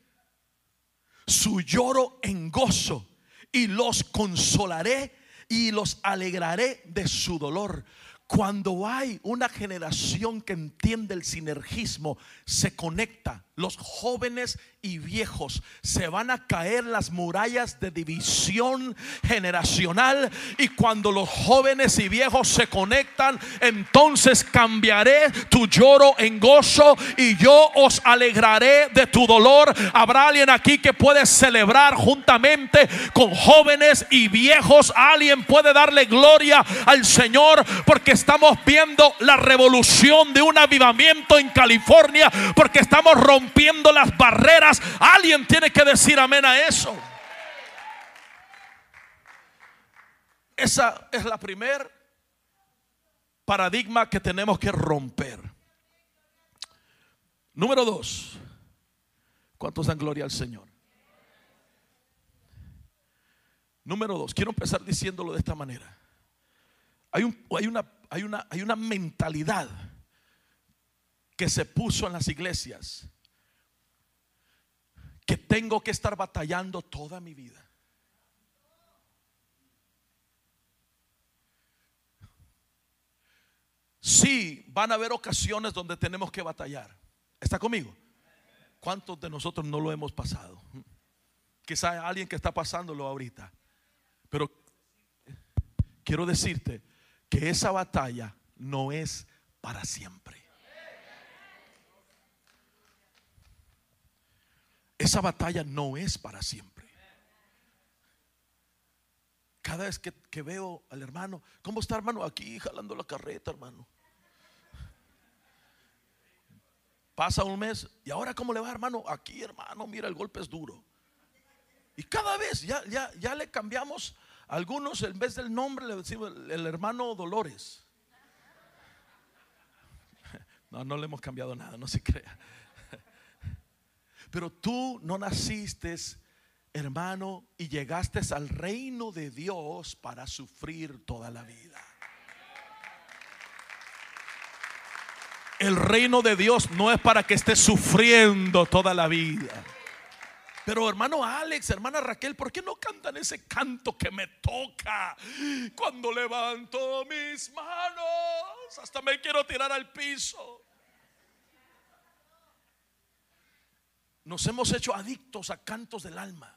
su lloro en gozo y los consolaré y los alegraré de su dolor. Cuando hay una generación que entiende el sinergismo, se conecta los jóvenes y viejos. Se van a caer las murallas de división generacional y cuando los jóvenes y viejos se conectan, entonces cambiaré tu lloro en gozo y yo os alegraré de tu dolor. Habrá alguien aquí que puede celebrar juntamente con jóvenes y viejos. Alguien puede darle gloria al Señor porque estamos viendo la revolución de un avivamiento en California porque estamos rompiendo rompiendo las barreras. Alguien tiene que decir amén a eso. Esa es la primer paradigma que tenemos que romper. Número dos. ¿Cuántos dan gloria al Señor? Número dos. Quiero empezar diciéndolo de esta manera. Hay, hay una mentalidad que se puso en las iglesias que tengo que estar batallando toda mi vida. Sí, van a haber ocasiones donde tenemos que batallar. ¿Está conmigo? ¿Cuántos de nosotros no lo hemos pasado? Quizá alguien que está pasándolo ahorita. Pero quiero decirte que esa batalla no es para siempre. Esa batalla no es para siempre. Cada vez que, veo al hermano, ¿cómo está hermano? Aquí jalando la carreta, hermano. Pasa un mes y ahora cómo le va, hermano? Aquí, hermano, mira, el golpe es duro. Y cada vez ya, ya, ya le cambiamos algunos, en vez del nombre, le decimos el hermano Dolores. No, no le hemos cambiado nada, no se crea. Pero tú no naciste, hermano, y llegaste al reino de Dios para sufrir toda la vida. El reino de Dios no es para que estés sufriendo toda la vida. Pero hermano Alex, hermana Raquel, ¿por qué no cantan ese canto que me toca cuando levanto mis manos? Hasta me quiero tirar al piso. Nos hemos hecho adictos a cantos del alma.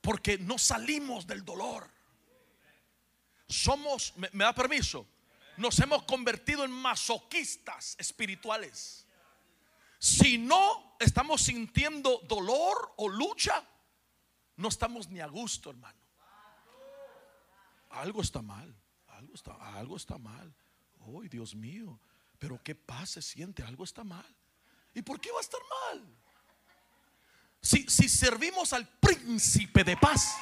Porque no salimos del dolor. Somos, me, da permiso, nos hemos convertido en masoquistas espirituales. Si no estamos sintiendo dolor o lucha, no estamos ni a gusto, hermano. Algo está mal, algo está, algo está mal. Oh, Dios mío, pero qué paz se siente, algo está mal. ¿Y por qué va a estar mal? Si, si servimos al príncipe de paz.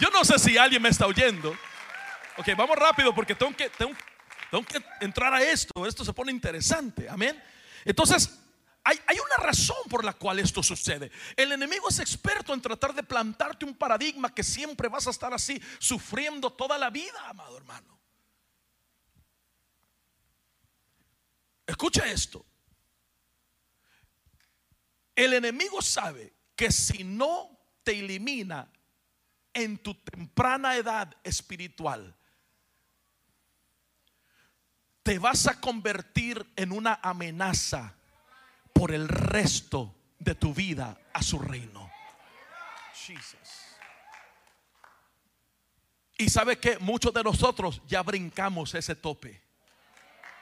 Yo no sé si alguien me está oyendo. Ok, vamos rápido porque tengo que, tengo, tengo que entrar a esto. Esto se pone interesante. Amén. Entonces, hay, hay, una razón por la cual esto sucede. El enemigo es experto en tratar de plantarte un paradigma que siempre vas a estar así, sufriendo toda la vida, amado hermano. Escucha esto. El enemigo sabe que si no te elimina en tu temprana edad espiritual, te vas a convertir en una amenaza por el resto de tu vida a su reino. Y sabe que muchos de nosotros ya brincamos ese tope.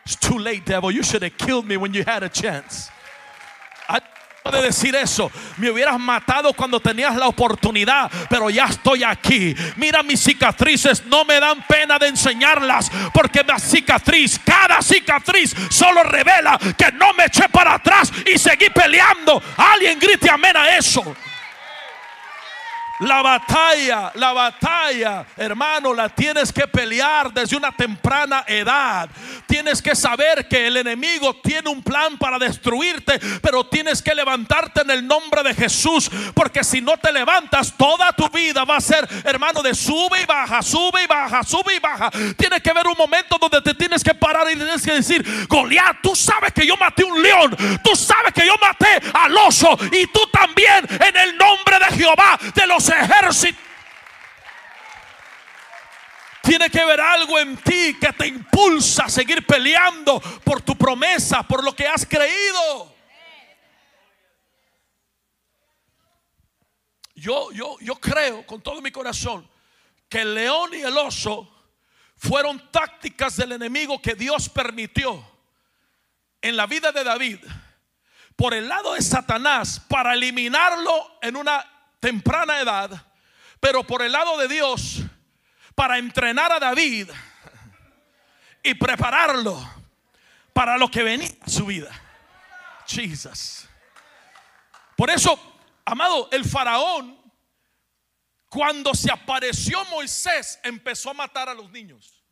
It's too late, devil. You should have killed me when you had a chance. de decir eso. Me hubieras matado cuando tenías la oportunidad, pero ya estoy aquí. Mira mis cicatrices, no me dan pena de enseñarlas, porque la cicatriz, cada cicatriz solo revela que no me eché para atrás y seguí peleando. Alguien grite amén a eso. La batalla, la batalla, hermano, la tienes que pelear desde una temprana edad. Tienes que saber que el enemigo tiene un plan para destruirte, pero tienes que levantarte en el nombre de Jesús, porque si no te levantas, toda tu vida va a ser, hermano, de sube y baja, sube y baja, sube y baja. Tienes que ver un momento donde te tienes que parar y tienes que decir, Goliat, tú sabes que yo maté un león, tú sabes que yo maté al oso y tú también en el nombre de Jehová de los ejércitos. Tiene que ver algo en ti que te impulsa a seguir peleando por tu promesa, por lo que has creído. Yo, yo, yo creo con todo mi corazón que el león y el oso fueron tácticas del enemigo que Dios permitió en la vida de David por el lado de Satanás para eliminarlo en una temprana edad, pero por el lado de Dios, para entrenar a David y prepararlo para lo que venía a su vida. Jesus. Por eso, amado, el faraón, cuando se apareció Moisés, empezó a matar a los niños.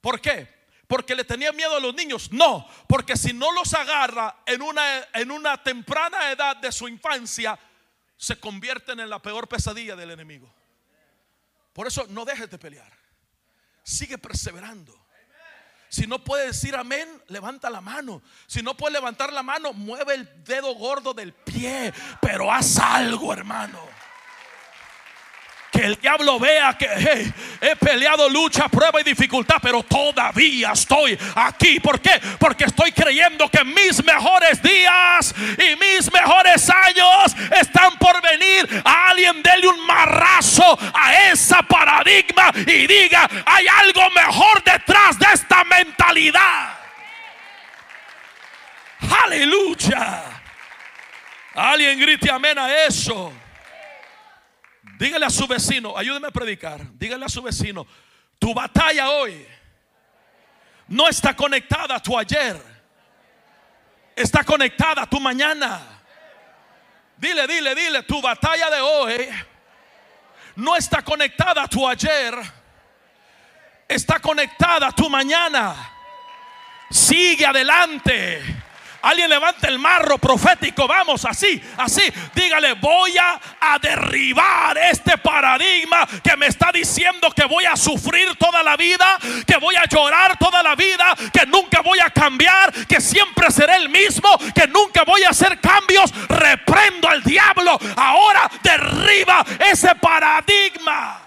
¿Por qué? porque le tenía miedo a los niños. No, porque si no los agarra en una, en una temprana edad de su infancia, se convierten en la peor pesadilla del enemigo. Por eso no dejes de pelear. Sigue perseverando. Si no puede decir amén, levanta la mano. Si no puede levantar la mano, mueve el dedo gordo del pie. Pero haz algo, hermano que el diablo vea que he peleado lucha, prueba y dificultad, pero todavía estoy aquí. ¿Por qué? Porque estoy creyendo que mis mejores días y mis mejores años están por venir. A alguien dele un marrazo a esa paradigma y diga, hay algo mejor detrás de esta mentalidad. Aleluya. Alguien grite amén a eso. Dígale a su vecino, ayúdeme a predicar. Dígale a su vecino, tu batalla hoy no está conectada a tu ayer. Está conectada a tu mañana. Dile, dile, dile, tu batalla de hoy no está conectada a tu ayer. Está conectada a tu mañana. Sigue adelante. Alguien levanta el marro profético. Vamos, así, así. Dígale, voy a, derribar este paradigma que me está diciendo que voy a sufrir toda la vida, que voy a llorar toda la vida, que nunca voy a cambiar, que siempre seré el mismo, que nunca voy a hacer cambios. Reprendo al diablo. Ahora derriba ese paradigma.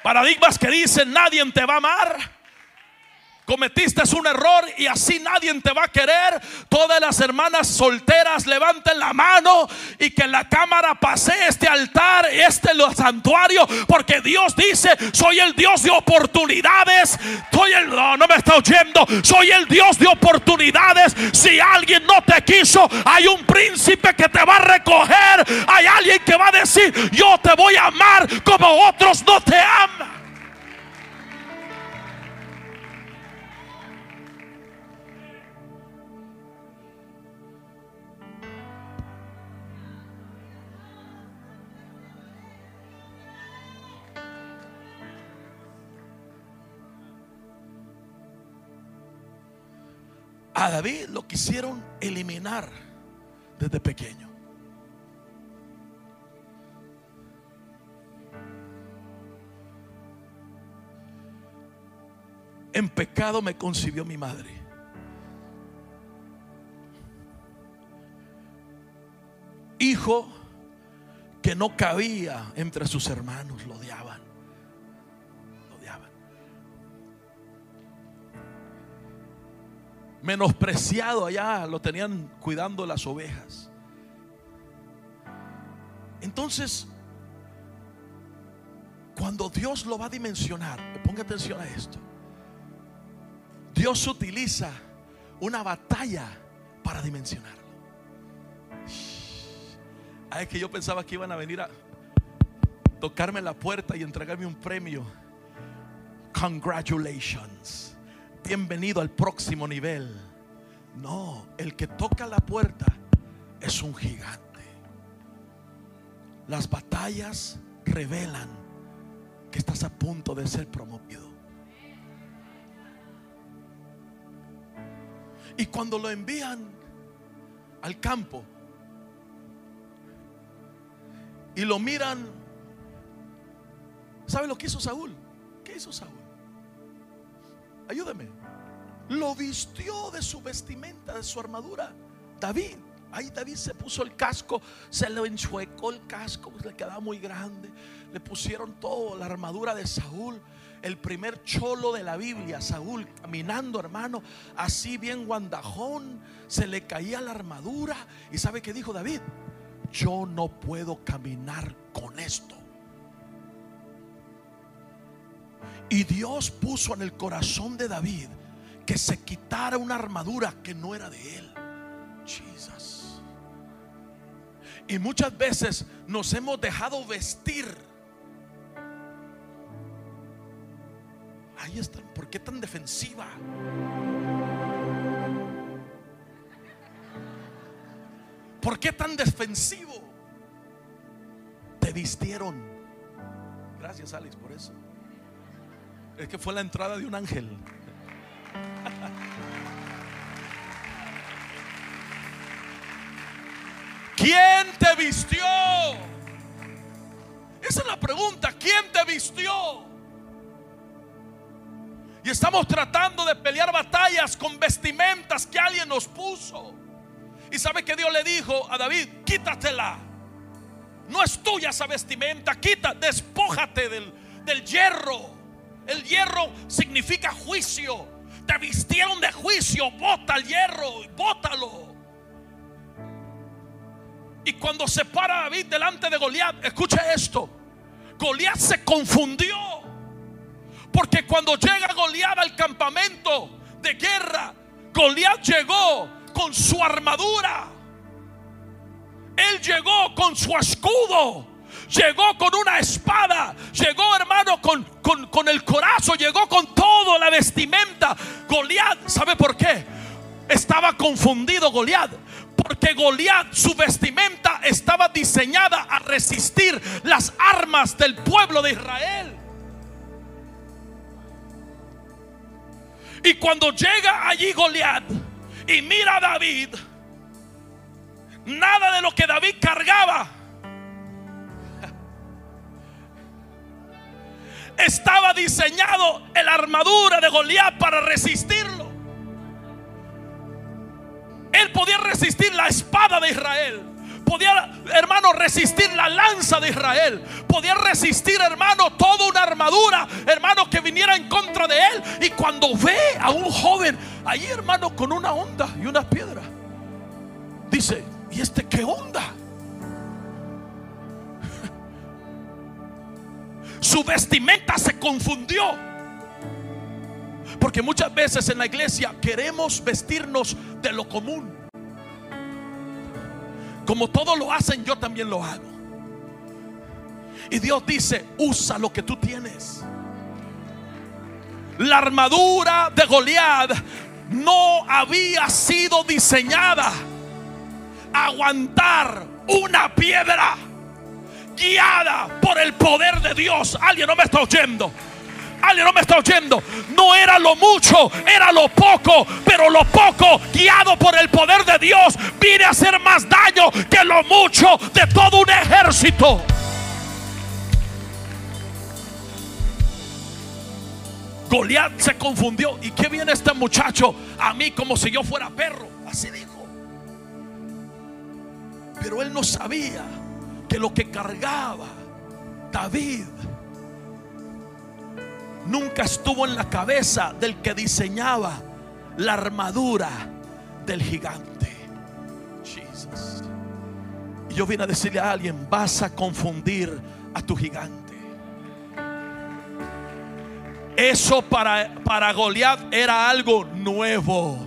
Paradigmas que dicen nadie te va a amar Cometiste un error y así nadie te va a querer. Todas las hermanas solteras levanten la mano y que la cámara pase este altar, este santuario, porque Dios dice, soy el Dios de oportunidades. Soy el no, no me está oyendo, soy el Dios de oportunidades. Si alguien no te quiso, hay un príncipe que te va a recoger. Hay alguien que va a decir, yo te voy a amar como otros no te aman. A David lo quisieron eliminar desde pequeño. En pecado me concibió mi madre. Hijo que no cabía entre sus hermanos, lo odiaban. Menospreciado allá, lo tenían cuidando las ovejas. Entonces, cuando Dios lo va a dimensionar, ponga atención a esto. Dios utiliza una batalla para dimensionarlo. Ah, es que yo pensaba que iban a venir a tocarme la puerta y entregarme un premio. Congratulations bienvenido al próximo nivel. No, el que toca la puerta es un gigante. Las batallas revelan que estás a punto de ser promovido. Y cuando lo envían al campo y lo miran, ¿sabe lo que hizo Saúl? ¿Qué hizo Saúl? Ayúdame. Lo vistió de su vestimenta, de su armadura. David. Ahí David se puso el casco, se le enchuecó el casco, pues le quedaba muy grande. Le pusieron todo, la armadura de Saúl, el primer cholo de la Biblia, Saúl, caminando, hermano, así bien guandajón, se le caía la armadura. ¿Y sabe qué dijo David? Yo no puedo caminar con esto. Y Dios puso en el corazón de David que se quitara una armadura que no era de él. Jesus. Y muchas veces nos hemos dejado vestir. Ahí está. ¿Por qué tan defensiva? ¿Por qué tan defensivo? Te vistieron. Gracias, Alex, por eso. Es que fue la entrada de un ángel. ¿Quién te vistió? Esa es la pregunta. ¿Quién te vistió? Y estamos tratando de pelear batallas con vestimentas que alguien nos puso. Y sabe que Dios le dijo a David, quítatela. No es tuya esa vestimenta, quita, despójate del, del hierro. El hierro significa juicio. Te vistieron de juicio, bota el hierro, bótalo. Y cuando se para David delante de Goliat, escuche esto. Goliat se confundió. Porque cuando llega Goliat al campamento de guerra, Goliat llegó con su armadura. Él llegó con su escudo. Llegó con una espada. Llegó, hermano, con, con, con el corazo. Llegó con toda la vestimenta. Goliat, ¿sabe por qué? Estaba confundido Goliat porque Goliat, su vestimenta estaba diseñada a resistir las armas del pueblo de Israel. Y cuando llega allí Goliat y mira a David, nada de lo que David cargaba estaba diseñado la armadura de Goliat para resistirlo. Él podía resistir la espada de Israel. Podía, hermano, resistir la lanza de Israel. Podía resistir, hermano, toda una armadura, hermano, que viniera en contra de él. Y cuando ve a un joven ahí, hermano, con una onda y una piedra, dice, ¿y este qué onda? Su vestimenta se confundió. Porque muchas veces en la iglesia queremos vestirnos de lo común. Como todos lo hacen, yo también lo hago. Y Dios dice, usa lo que tú tienes. La armadura de Goliat no había sido diseñada aguantar una piedra guiada por el poder de Dios. Alguien no me está oyendo. Alguien no me está oyendo. No era lo mucho, era lo poco. Pero lo poco, guiado por el poder de Dios, viene a hacer más daño que lo mucho de todo un ejército. Goliat se confundió. ¿Y qué viene este muchacho a mí como si yo fuera perro? Así dijo. Pero él no sabía que lo que cargaba David nunca estuvo en la cabeza del que diseñaba la armadura del gigante. Y yo vine a decirle a alguien, vas a confundir a tu gigante. Eso para, para Goliat era algo nuevo.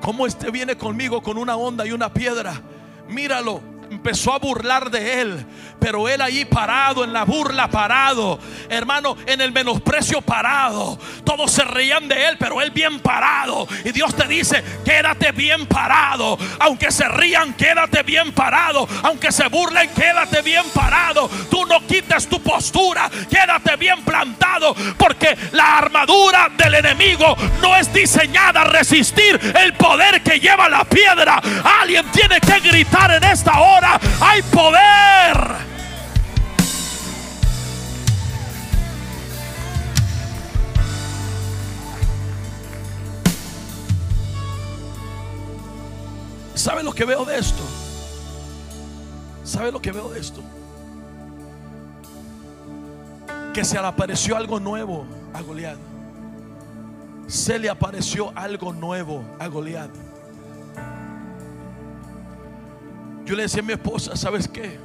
Como este viene conmigo con una onda y una piedra? Míralo, empezó a burlar de él. Pero él allí parado, en la burla parado, hermano, en el menosprecio parado. Todos se reían de él, pero él bien parado. Y Dios te dice, quédate bien parado. Aunque se rían, quédate bien parado. Aunque se burlen, quédate bien parado. Tú no quites tu postura, quédate bien plantado. Porque la armadura del enemigo no es diseñada a resistir el poder que lleva la piedra. Alguien tiene que gritar en esta hora, hay poder. ¿Sabe lo que veo de esto? ¿Sabe lo que veo de esto? Que se le apareció algo nuevo a Goliat. Se le apareció algo nuevo a Goliat. Yo le decía a mi esposa, ¿sabes qué?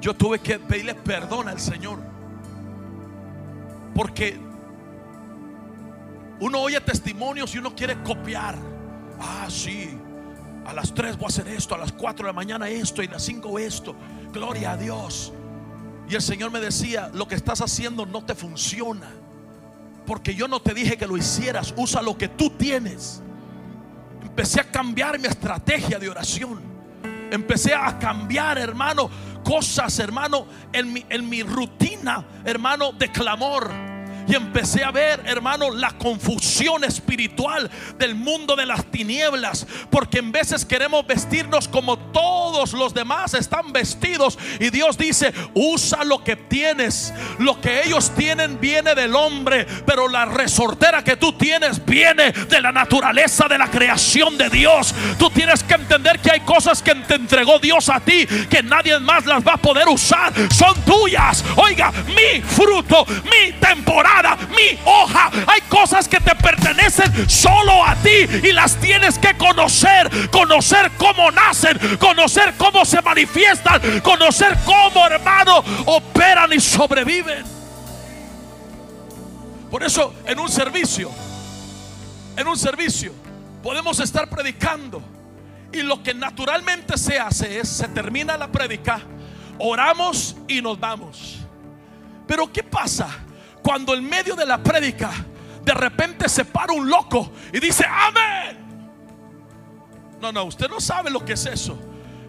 Yo tuve que pedirle perdón al Señor. Porque uno oye testimonios y uno quiere copiar. Ah, sí a las 3 voy a hacer esto, a las 4 de la mañana esto y a las 5 esto. Gloria a Dios. Y el Señor me decía, lo que estás haciendo no te funciona. Porque yo no te dije que lo hicieras, usa lo que tú tienes. Empecé a cambiar mi estrategia de oración. Empecé a cambiar, hermano, cosas, hermano, en mi, en mi rutina, hermano, de clamor y empecé a ver, hermano, la confusión espiritual del mundo de las tinieblas. Porque en veces queremos vestirnos como todos los demás están vestidos. Y Dios dice, usa lo que tienes. Lo que ellos tienen viene del hombre. Pero la resortera que tú tienes viene de la naturaleza de la creación de Dios. Tú tienes que entender que hay cosas que te entregó Dios a ti. Que nadie más las va a poder usar. Son tuyas. Oiga, mi fruto, mi temporada mi hoja. Hay cosas que te pertenecen solo a ti y las tienes que conocer, conocer cómo nacen, conocer cómo se manifiestan, conocer cómo, hermano, operan y sobreviven. Por eso, en un servicio, en un servicio, podemos estar predicando y lo que naturalmente se hace es, se termina la predica, oramos y nos vamos. Pero ¿qué pasa cuando en medio de la prédica de repente se para un loco y dice, amén. No, no, usted no sabe lo que es eso.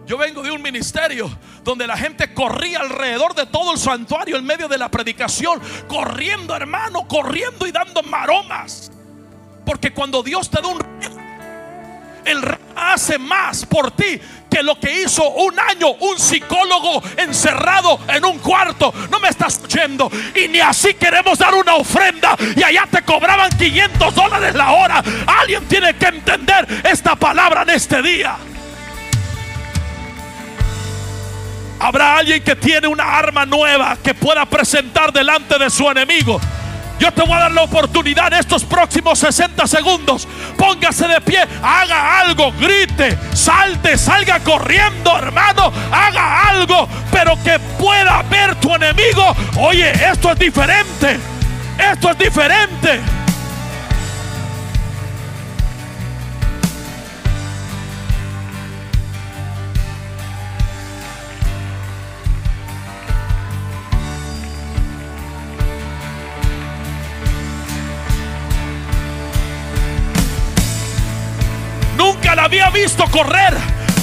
Yo vengo de un ministerio donde la gente corría alrededor de todo el santuario en medio de la predicación, corriendo hermano, corriendo y dando maromas. Porque cuando Dios te da un el hace más por ti que lo que hizo un año un psicólogo encerrado en un cuarto. No me estás oyendo. Y ni así queremos dar una ofrenda y allá te cobraban 500 dólares la hora. Alguien tiene que entender esta palabra en este día. Habrá alguien que tiene una arma nueva que pueda presentar delante de su enemigo. Yo te voy a dar la oportunidad en estos próximos 60 segundos. Póngase de pie, haga algo, grite, salte, salga corriendo, hermano, haga algo, pero que pueda ver tu enemigo. Oye, esto es diferente. Esto es diferente. Visto correr,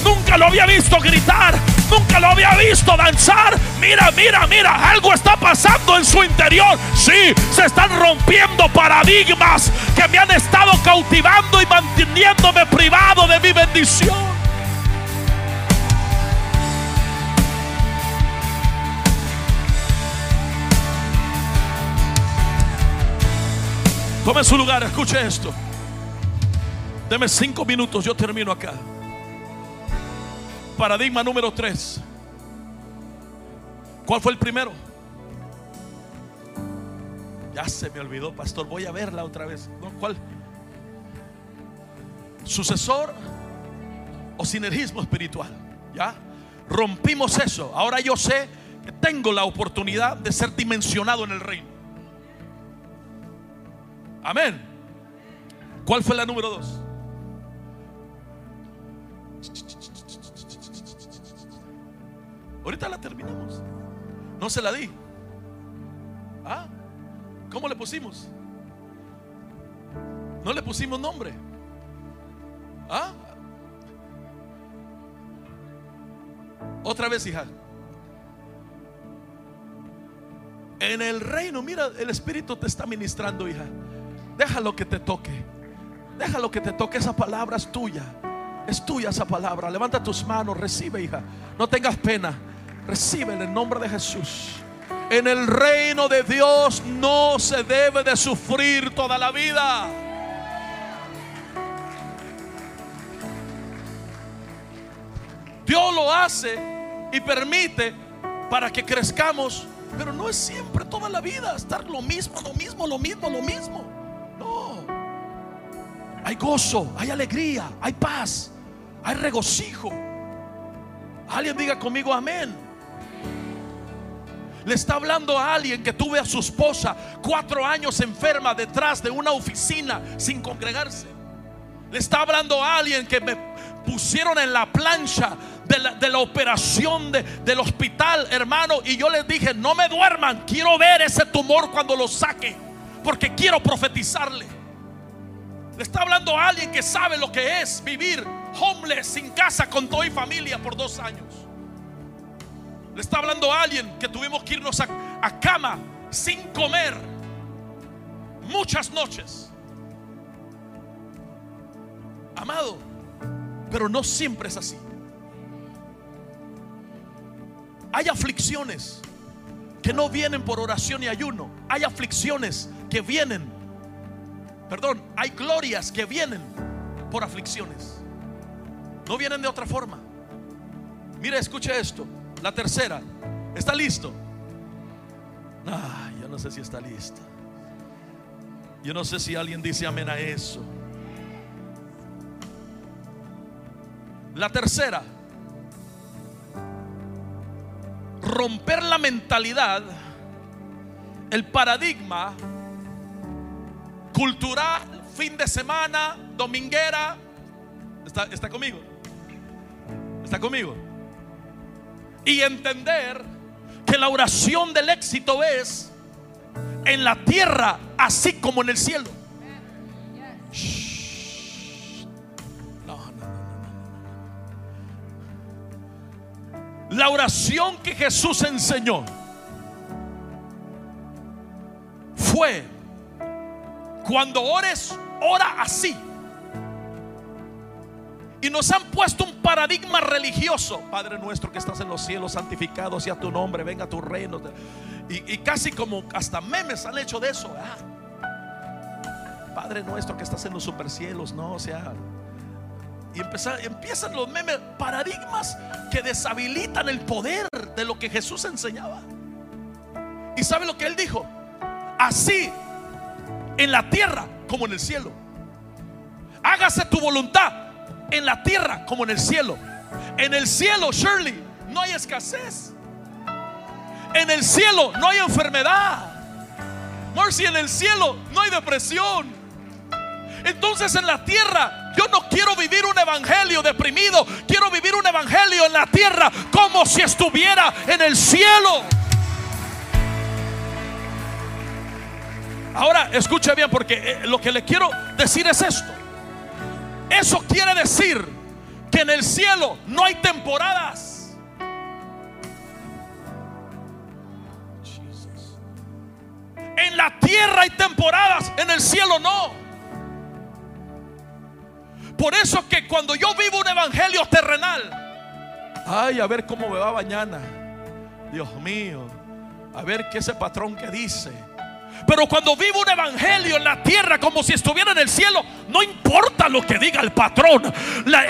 nunca lo había visto gritar, nunca lo había visto danzar. Mira, mira, mira, algo está pasando en su interior. Sí, se están rompiendo paradigmas que me han estado cautivando y manteniéndome privado de mi bendición. Tome su lugar, escuche esto. Deme cinco minutos, yo termino acá. Paradigma número tres. ¿Cuál fue el primero? Ya se me olvidó, pastor. Voy a verla otra vez. ¿Cuál? Sucesor o sinergismo espiritual. ¿Ya? Rompimos eso. Ahora yo sé que tengo la oportunidad de ser dimensionado en el reino. Amén. ¿Cuál fue la número dos? Ahorita la terminamos. No se la di. ¿Ah? ¿Cómo le pusimos? No le pusimos nombre. ¿Ah? Otra vez, hija. En el reino, mira, el Espíritu te está ministrando, hija. Déjalo que te toque. Déjalo que te toque. Esa palabra es tuya. Es tuya esa palabra. Levanta tus manos, recibe, hija. No tengas pena. Recibe en el nombre de Jesús. En el reino de Dios no se debe de sufrir toda la vida. Dios lo hace y permite para que crezcamos, pero no es siempre toda la vida estar lo mismo, lo mismo, lo mismo, lo mismo. No. Hay gozo, hay alegría, hay paz, hay regocijo. Alguien diga conmigo amén. Le está hablando a alguien que tuve a su esposa cuatro años enferma detrás de una oficina sin congregarse. Le está hablando a alguien que me pusieron en la plancha de la, operación del hospital, hermano. Y yo les dije, no me duerman, quiero ver ese tumor cuando lo saque. Porque quiero profetizarle. Le está hablando a alguien que sabe lo que es vivir homeless, sin casa, con toda y familia por dos años. Está hablando a alguien que tuvimos que irnos a, cama sin comer muchas noches. Amado, pero no siempre es así. Hay aflicciones que no vienen por oración y ayuno. Hay aflicciones que vienen, perdón, hay glorias que vienen por aflicciones. No vienen de otra forma. Mire, escuche esto. La tercera. ¿Está listo? Ah, yo no sé si está listo. Yo no sé si alguien dice amén a eso. La tercera romper la mentalidad, el paradigma cultural, fin de semana, dominguera. ¿Está, está conmigo? ¿Está conmigo? Y entender que la oración del éxito es en la tierra así como en el cielo. La oración que Jesús enseñó fue, cuando ores, ora así. Y nos han puesto un paradigma religioso. Padre nuestro que estás en los cielos, santificado sea tu nombre, venga tu reino. Y, casi como hasta memes han hecho de eso. Padre nuestro que estás en los supercielos, no, o sea, y empiezan los memes, paradigmas que deshabilitan el poder de lo que Jesús enseñaba. ¿Y sabe lo que él dijo? Así en la tierra como en el cielo. Hágase tu voluntad en la tierra como en el cielo. En el cielo, Shirley, no hay escasez. En el cielo no hay enfermedad. Mercy, en el cielo no hay depresión. Entonces en la tierra yo no quiero vivir un evangelio deprimido, quiero vivir un evangelio en la tierra como si estuviera en el cielo. Ahora escuche bien porque eh, lo que le quiero decir es esto. Eso quiere decir que en el cielo no hay temporadas. En la tierra hay temporadas, en el cielo no. Por eso que cuando yo vivo un evangelio terrenal, ay, a ver cómo me va mañana. Dios mío, a ver qué ese patrón que dice. Pero cuando vivo un evangelio en la tierra como si estuviera en el cielo, no importa lo que diga el patrón,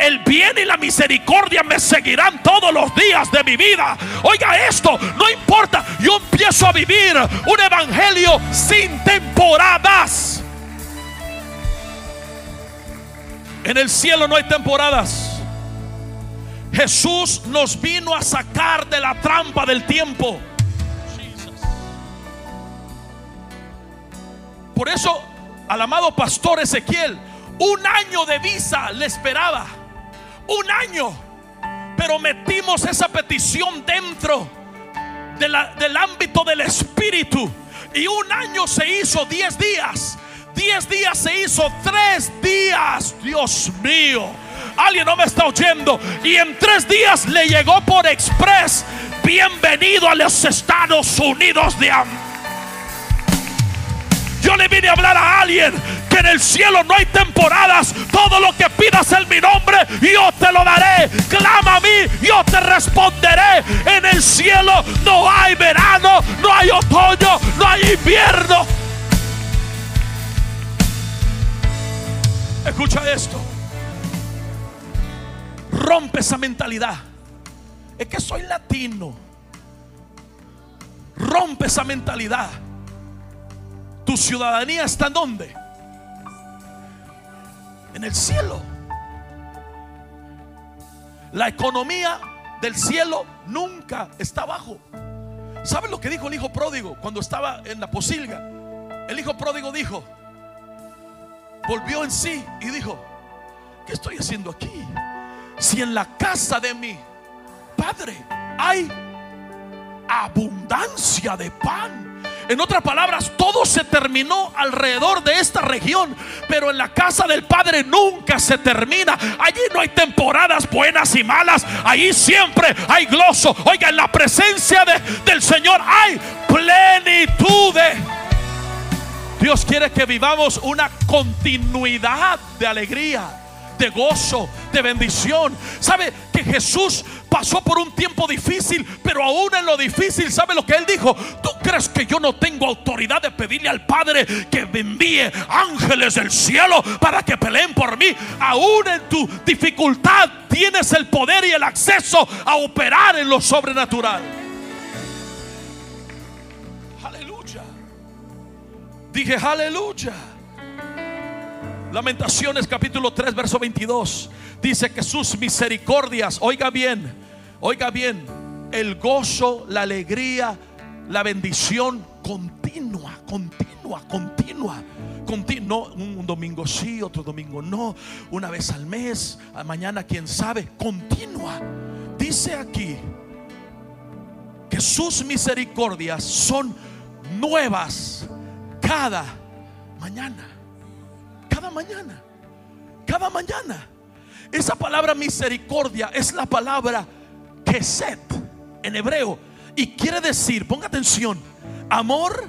el bien y la misericordia me seguirán todos los días de mi vida. Oiga esto, no importa, yo empiezo a vivir un evangelio sin temporadas. En el cielo no hay temporadas. Jesús nos vino a sacar de la trampa del tiempo. Por eso al amado pastor Ezequiel, un año de visa le esperaba. Un año. pero metimos esa petición dentro del ámbito del Espíritu. Y un año se hizo 10 días. 10 días se hizo 3 días. Dios mío. Alguien no me está oyendo. Y en 3 días le llegó por express. Bienvenido a los Estados Unidos de América. Yo le vine a hablar a alguien que en el cielo no hay temporadas. Todo lo que pidas en mi nombre, yo te lo daré. Clama a mí, yo te responderé. En el cielo no hay verano, no hay otoño, no hay invierno. Escucha esto. Rompe esa mentalidad. Es que soy latino. Rompe esa mentalidad. Tu ciudadanía está en dónde? En el cielo. La economía del cielo nunca está abajo. ¿Saben lo que dijo el hijo pródigo cuando estaba en la posilga? El hijo pródigo dijo, volvió en sí y dijo, ¿qué estoy haciendo aquí? Si en la casa de mi padre hay abundancia de pan en otras palabras, todo se terminó alrededor de esta región, pero en la casa del Padre nunca se termina. Allí no hay temporadas buenas y malas, allí siempre hay gloso. Oiga, en la presencia del Señor hay plenitud. Dios quiere que vivamos una continuidad de alegría de gozo, de bendición. ¿Sabe que Jesús pasó por un tiempo difícil, pero aún en lo difícil, ¿sabe lo que él dijo? ¿Tú crees que yo no tengo autoridad de pedirle al Padre que me envíe ángeles del cielo para que peleen por mí? Aún en tu dificultad tienes el poder y el acceso a operar en lo sobrenatural. Aleluya. Dije, aleluya. Lamentaciones capítulo 3, verso 22. Dice que sus misericordias, oiga bien, oiga bien, el gozo, la alegría, la bendición continua, continua, continua. Continua, un domingo sí, otro domingo no, una vez al mes, mañana quién sabe, continua. Dice aquí que sus misericordias son nuevas cada mañana cada mañana. Cada mañana. Esa palabra misericordia es la palabra keset en hebreo. Y quiere decir, ponga atención, amor,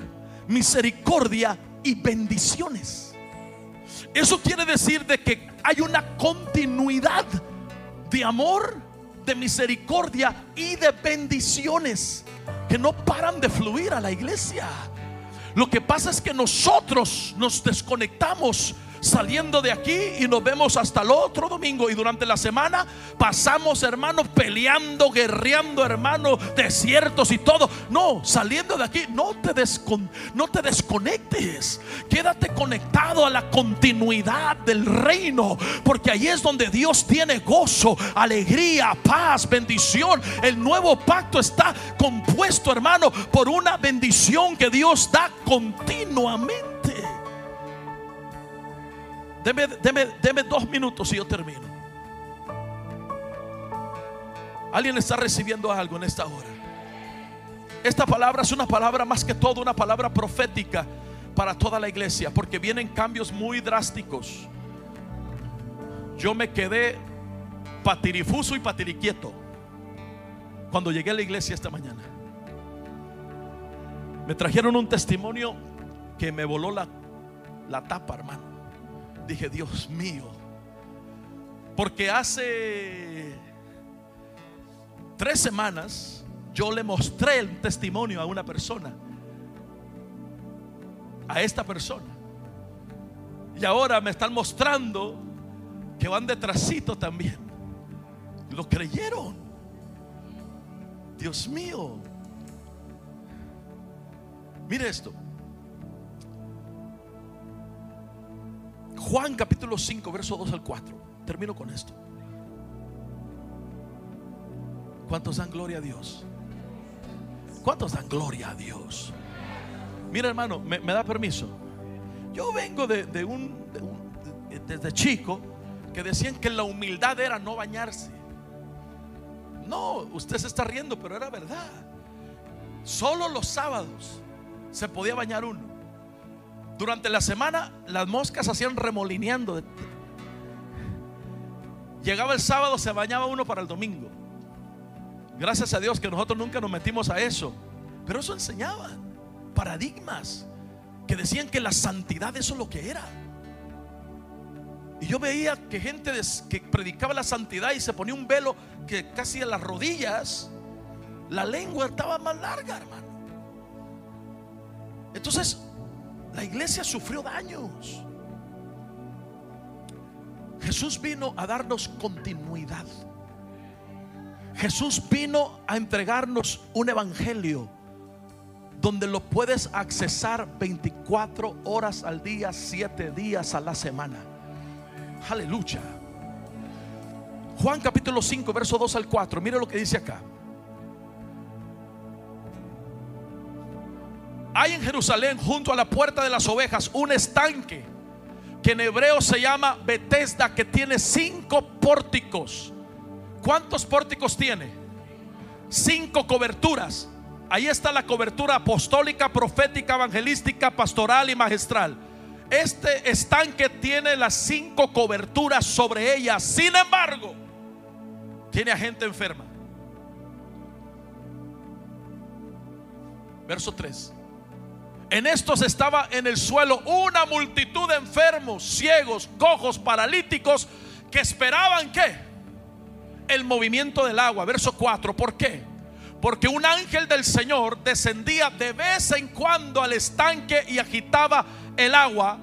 misericordia y bendiciones. Eso quiere decir de que hay una continuidad de amor, de misericordia y de bendiciones que no paran de fluir a la iglesia. Lo que pasa es que nosotros nos desconectamos saliendo de aquí y nos vemos hasta el otro domingo. Y durante la semana pasamos, hermanos, peleando, guerreando, hermanos, desiertos y todo. No, saliendo de aquí, no te, no te desconectes. Quédate conectado a la continuidad del reino. Porque ahí es donde Dios tiene gozo, alegría, paz, bendición. El nuevo pacto está compuesto, hermano, por una bendición que Dios da continuamente. Deme, dos minutos y yo termino. Alguien está recibiendo algo en esta hora. Esta palabra es una palabra más que todo, una palabra profética para toda la iglesia, porque vienen cambios muy drásticos. Yo me quedé patirifuso y patiriquieto cuando llegué a la iglesia esta mañana. Me trajeron un testimonio que me voló la, la tapa, hermano dije, Dios mío, porque hace tres semanas yo le mostré el testimonio a una persona, a esta persona. Y ahora me están mostrando que van detrásito también. Lo creyeron. Dios mío. Mire esto. Juan capítulo 5, verso 2 al 4. Termino con esto. ¿Cuántos dan gloria a Dios? ¿Cuántos dan gloria a Dios? Mira hermano, me, da permiso. Yo vengo de, un, desde chico que decían que la humildad era no bañarse. No, usted se está riendo, pero era verdad. Solo los sábados se podía bañar uno. Durante la semana las moscas hacían remolineando. Llegaba el sábado, se bañaba uno para el domingo. Gracias a Dios que nosotros nunca nos metimos a eso. Pero eso enseñaba paradigmas que decían que la santidad eso es lo que era. Y yo veía que gente que predicaba la santidad y se ponía un velo que casi a las rodillas, la lengua estaba más larga, hermano. Entonces, la iglesia sufrió daños. Jesús vino a darnos continuidad. Jesús vino a entregarnos un evangelio donde lo puedes accesar 24 horas al día, 7 días a la semana. Aleluya. Juan capítulo 5, verso 2 al 4. Mire lo que dice acá. Hay en Jerusalén, junto a la puerta de las ovejas, un estanque que en hebreo se llama Bethesda, que tiene cinco pórticos. ¿Cuántos pórticos tiene? Cinco coberturas. Ahí está la cobertura apostólica, profética, evangelística, pastoral y magistral. Este estanque tiene las cinco coberturas sobre ella. Sin embargo, tiene a gente enferma. Verso 3. En estos estaba en el suelo una multitud de enfermos, ciegos, cojos, paralíticos, que esperaban que el movimiento del agua. Verso 4. ¿Por qué? Porque un ángel del Señor descendía de vez en cuando al estanque y agitaba el agua.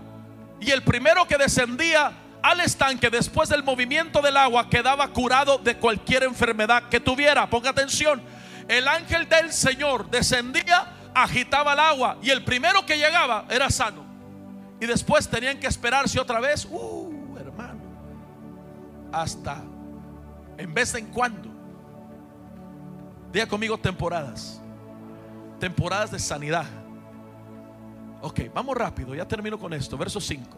Y el primero que descendía al estanque después del movimiento del agua quedaba curado de cualquier enfermedad que tuviera. Ponga atención. El ángel del Señor descendía, agitaba el agua y el primero que llegaba era sano. Y después tenían que esperarse otra vez. Uh, hermano. Hasta en vez en cuando. Diga conmigo temporadas. Temporadas de sanidad. Ok, vamos rápido, ya termino con esto. Verso 5.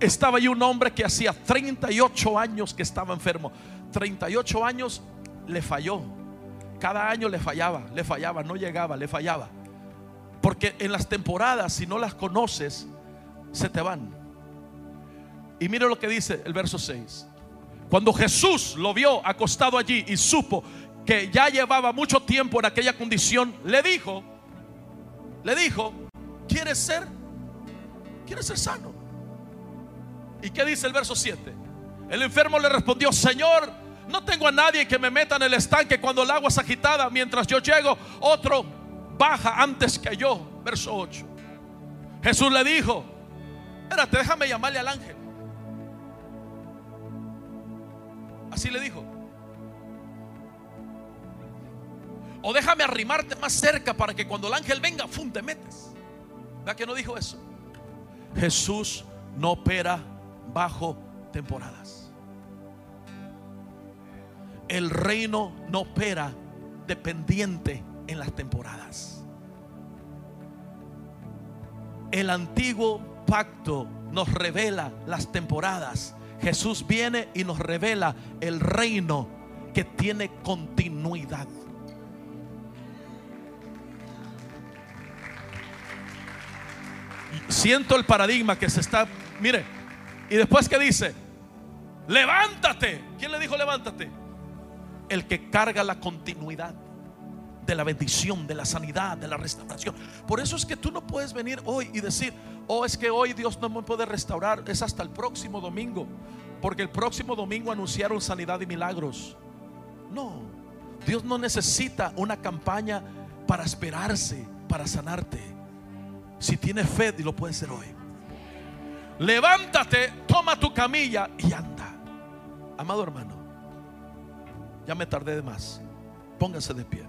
Estaba allí un hombre que hacía 38 años que estaba enfermo. 38 años le falló. Cada año le fallaba, le fallaba, no llegaba, le fallaba. Porque en las temporadas, si no las conoces, se te van. Y mire lo que dice el verso 6. Cuando Jesús lo vio acostado allí y supo que ya llevaba mucho tiempo en aquella condición, le dijo, le dijo, ¿quieres ser? ¿Quieres ser sano? ¿Y qué dice el verso 7? El enfermo le respondió, Señor, no tengo a nadie que me meta en el estanque cuando el agua es agitada. Mientras yo llego, otro baja antes que yo. Verso 8. Jesús le dijo, espérate, déjame llamarle al ángel. Así le dijo. O déjame arrimarte más cerca para que cuando el ángel venga, ¡fum! te metes. ¿Verdad que no dijo eso? Jesús no opera bajo temporadas. El reino no opera dependiente en las temporadas. El antiguo pacto nos revela las temporadas. Jesús viene y nos revela el reino que tiene continuidad. Siento el paradigma que se está, mire, y después que dice, levántate. ¿Quién le dijo levántate? El que carga la continuidad de la bendición, de la sanidad, de la restauración. Por eso es que tú no puedes venir hoy y decir, oh, es que hoy Dios no me puede restaurar, es hasta el próximo domingo, porque el próximo domingo anunciaron sanidad y milagros. No, Dios no necesita una campaña para esperarse, para sanarte. Si tienes fe, y lo puede ser hoy. Levántate, toma tu camilla y anda. Amado hermano, ya me tardé de más. Póngase de pie.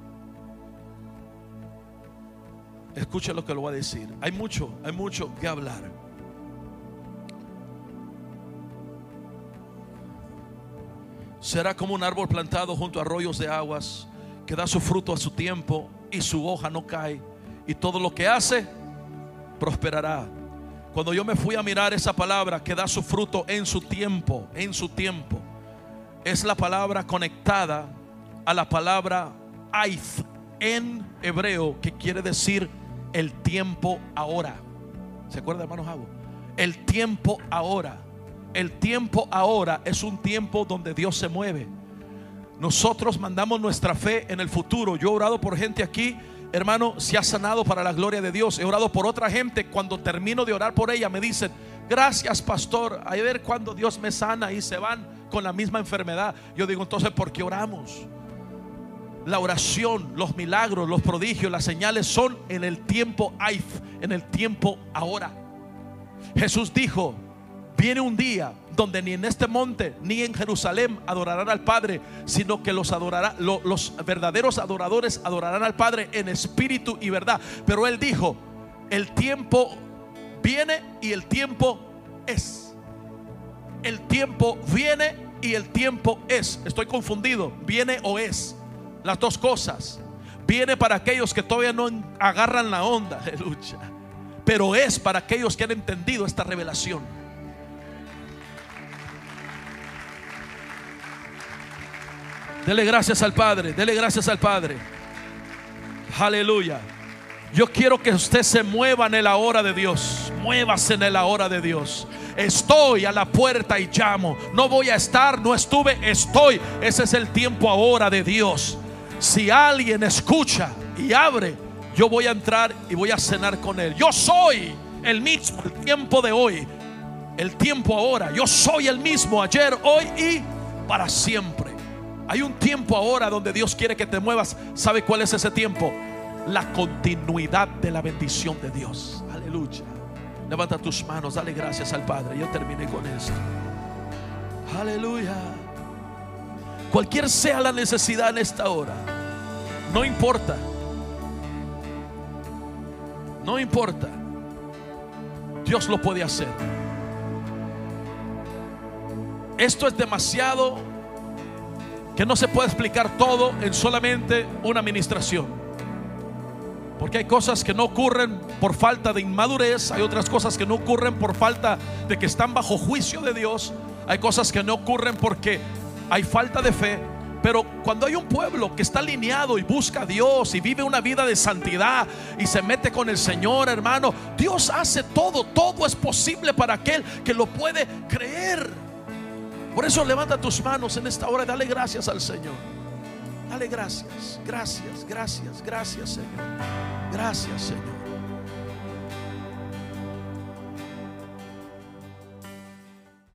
Escuche lo que lo voy a decir. Hay mucho, hay mucho que hablar. Será como un árbol plantado junto a arroyos de aguas que da su fruto a su tiempo y su hoja no cae. Y todo lo que hace prosperará. Cuando yo me fui a mirar esa palabra que da su fruto en su tiempo, en su tiempo. Es la palabra conectada a la palabra aif en hebreo, que quiere decir el tiempo ahora. ¿Se acuerda, hermano Javo? El tiempo ahora. El tiempo ahora es un tiempo donde Dios se mueve. Nosotros mandamos nuestra fe en el futuro. Yo he orado por gente aquí, hermano, se ha sanado para la gloria de Dios. He orado por otra gente. Cuando termino de orar por ella, me dicen, gracias, pastor. A ver cuando Dios me sana y se van con la misma enfermedad. Yo digo, entonces, ¿por qué oramos? La oración, los milagros, los prodigios, las señales son en el tiempo Aif, en el tiempo ahora. Jesús dijo, viene un día donde ni en este monte ni en Jerusalén adorarán al Padre, sino que los los verdaderos adoradores adorarán al Padre en espíritu y verdad. Pero él dijo, el tiempo viene y el tiempo es. El tiempo viene y el tiempo es. Estoy confundido, viene o es. Las dos cosas. Viene para aquellos que todavía no agarran la onda, aleluya pero es para aquellos que han entendido esta revelación. Dele gracias al Padre, dele gracias al Padre. Aleluya. Yo quiero que usted se mueva en el hora de Dios. Muévase en el hora de Dios. Estoy a la puerta y llamo. No voy a estar, no estuve, estoy. Ese es el tiempo ahora de Dios. Si alguien escucha y abre, yo voy a entrar y voy a cenar con Él. Yo soy el mismo, el tiempo de hoy, el tiempo ahora. Yo soy el mismo ayer, hoy y para siempre. Hay un tiempo ahora donde Dios quiere que te muevas. ¿Sabe cuál es ese tiempo? La continuidad de la bendición de Dios. Aleluya. Levanta tus manos, dale gracias al Padre. Yo terminé con esto. Aleluya. Cualquier sea la necesidad en esta hora, no importa. No importa. Dios lo puede hacer. Esto es demasiado que no se puede explicar todo en solamente una administración. Porque hay cosas que no ocurren por falta de inmadurez, hay otras cosas que no ocurren por falta de que están bajo juicio de Dios, hay cosas que no ocurren porque hay falta de fe, pero cuando hay un pueblo que está alineado y busca a Dios y vive una vida de santidad y se mete con el Señor, hermano, Dios hace todo, todo es posible para aquel que lo puede creer. Por eso levanta tus manos en esta hora y dale gracias al Señor. Dale gracias, gracias, gracias, gracias Señor. Gracias Señor.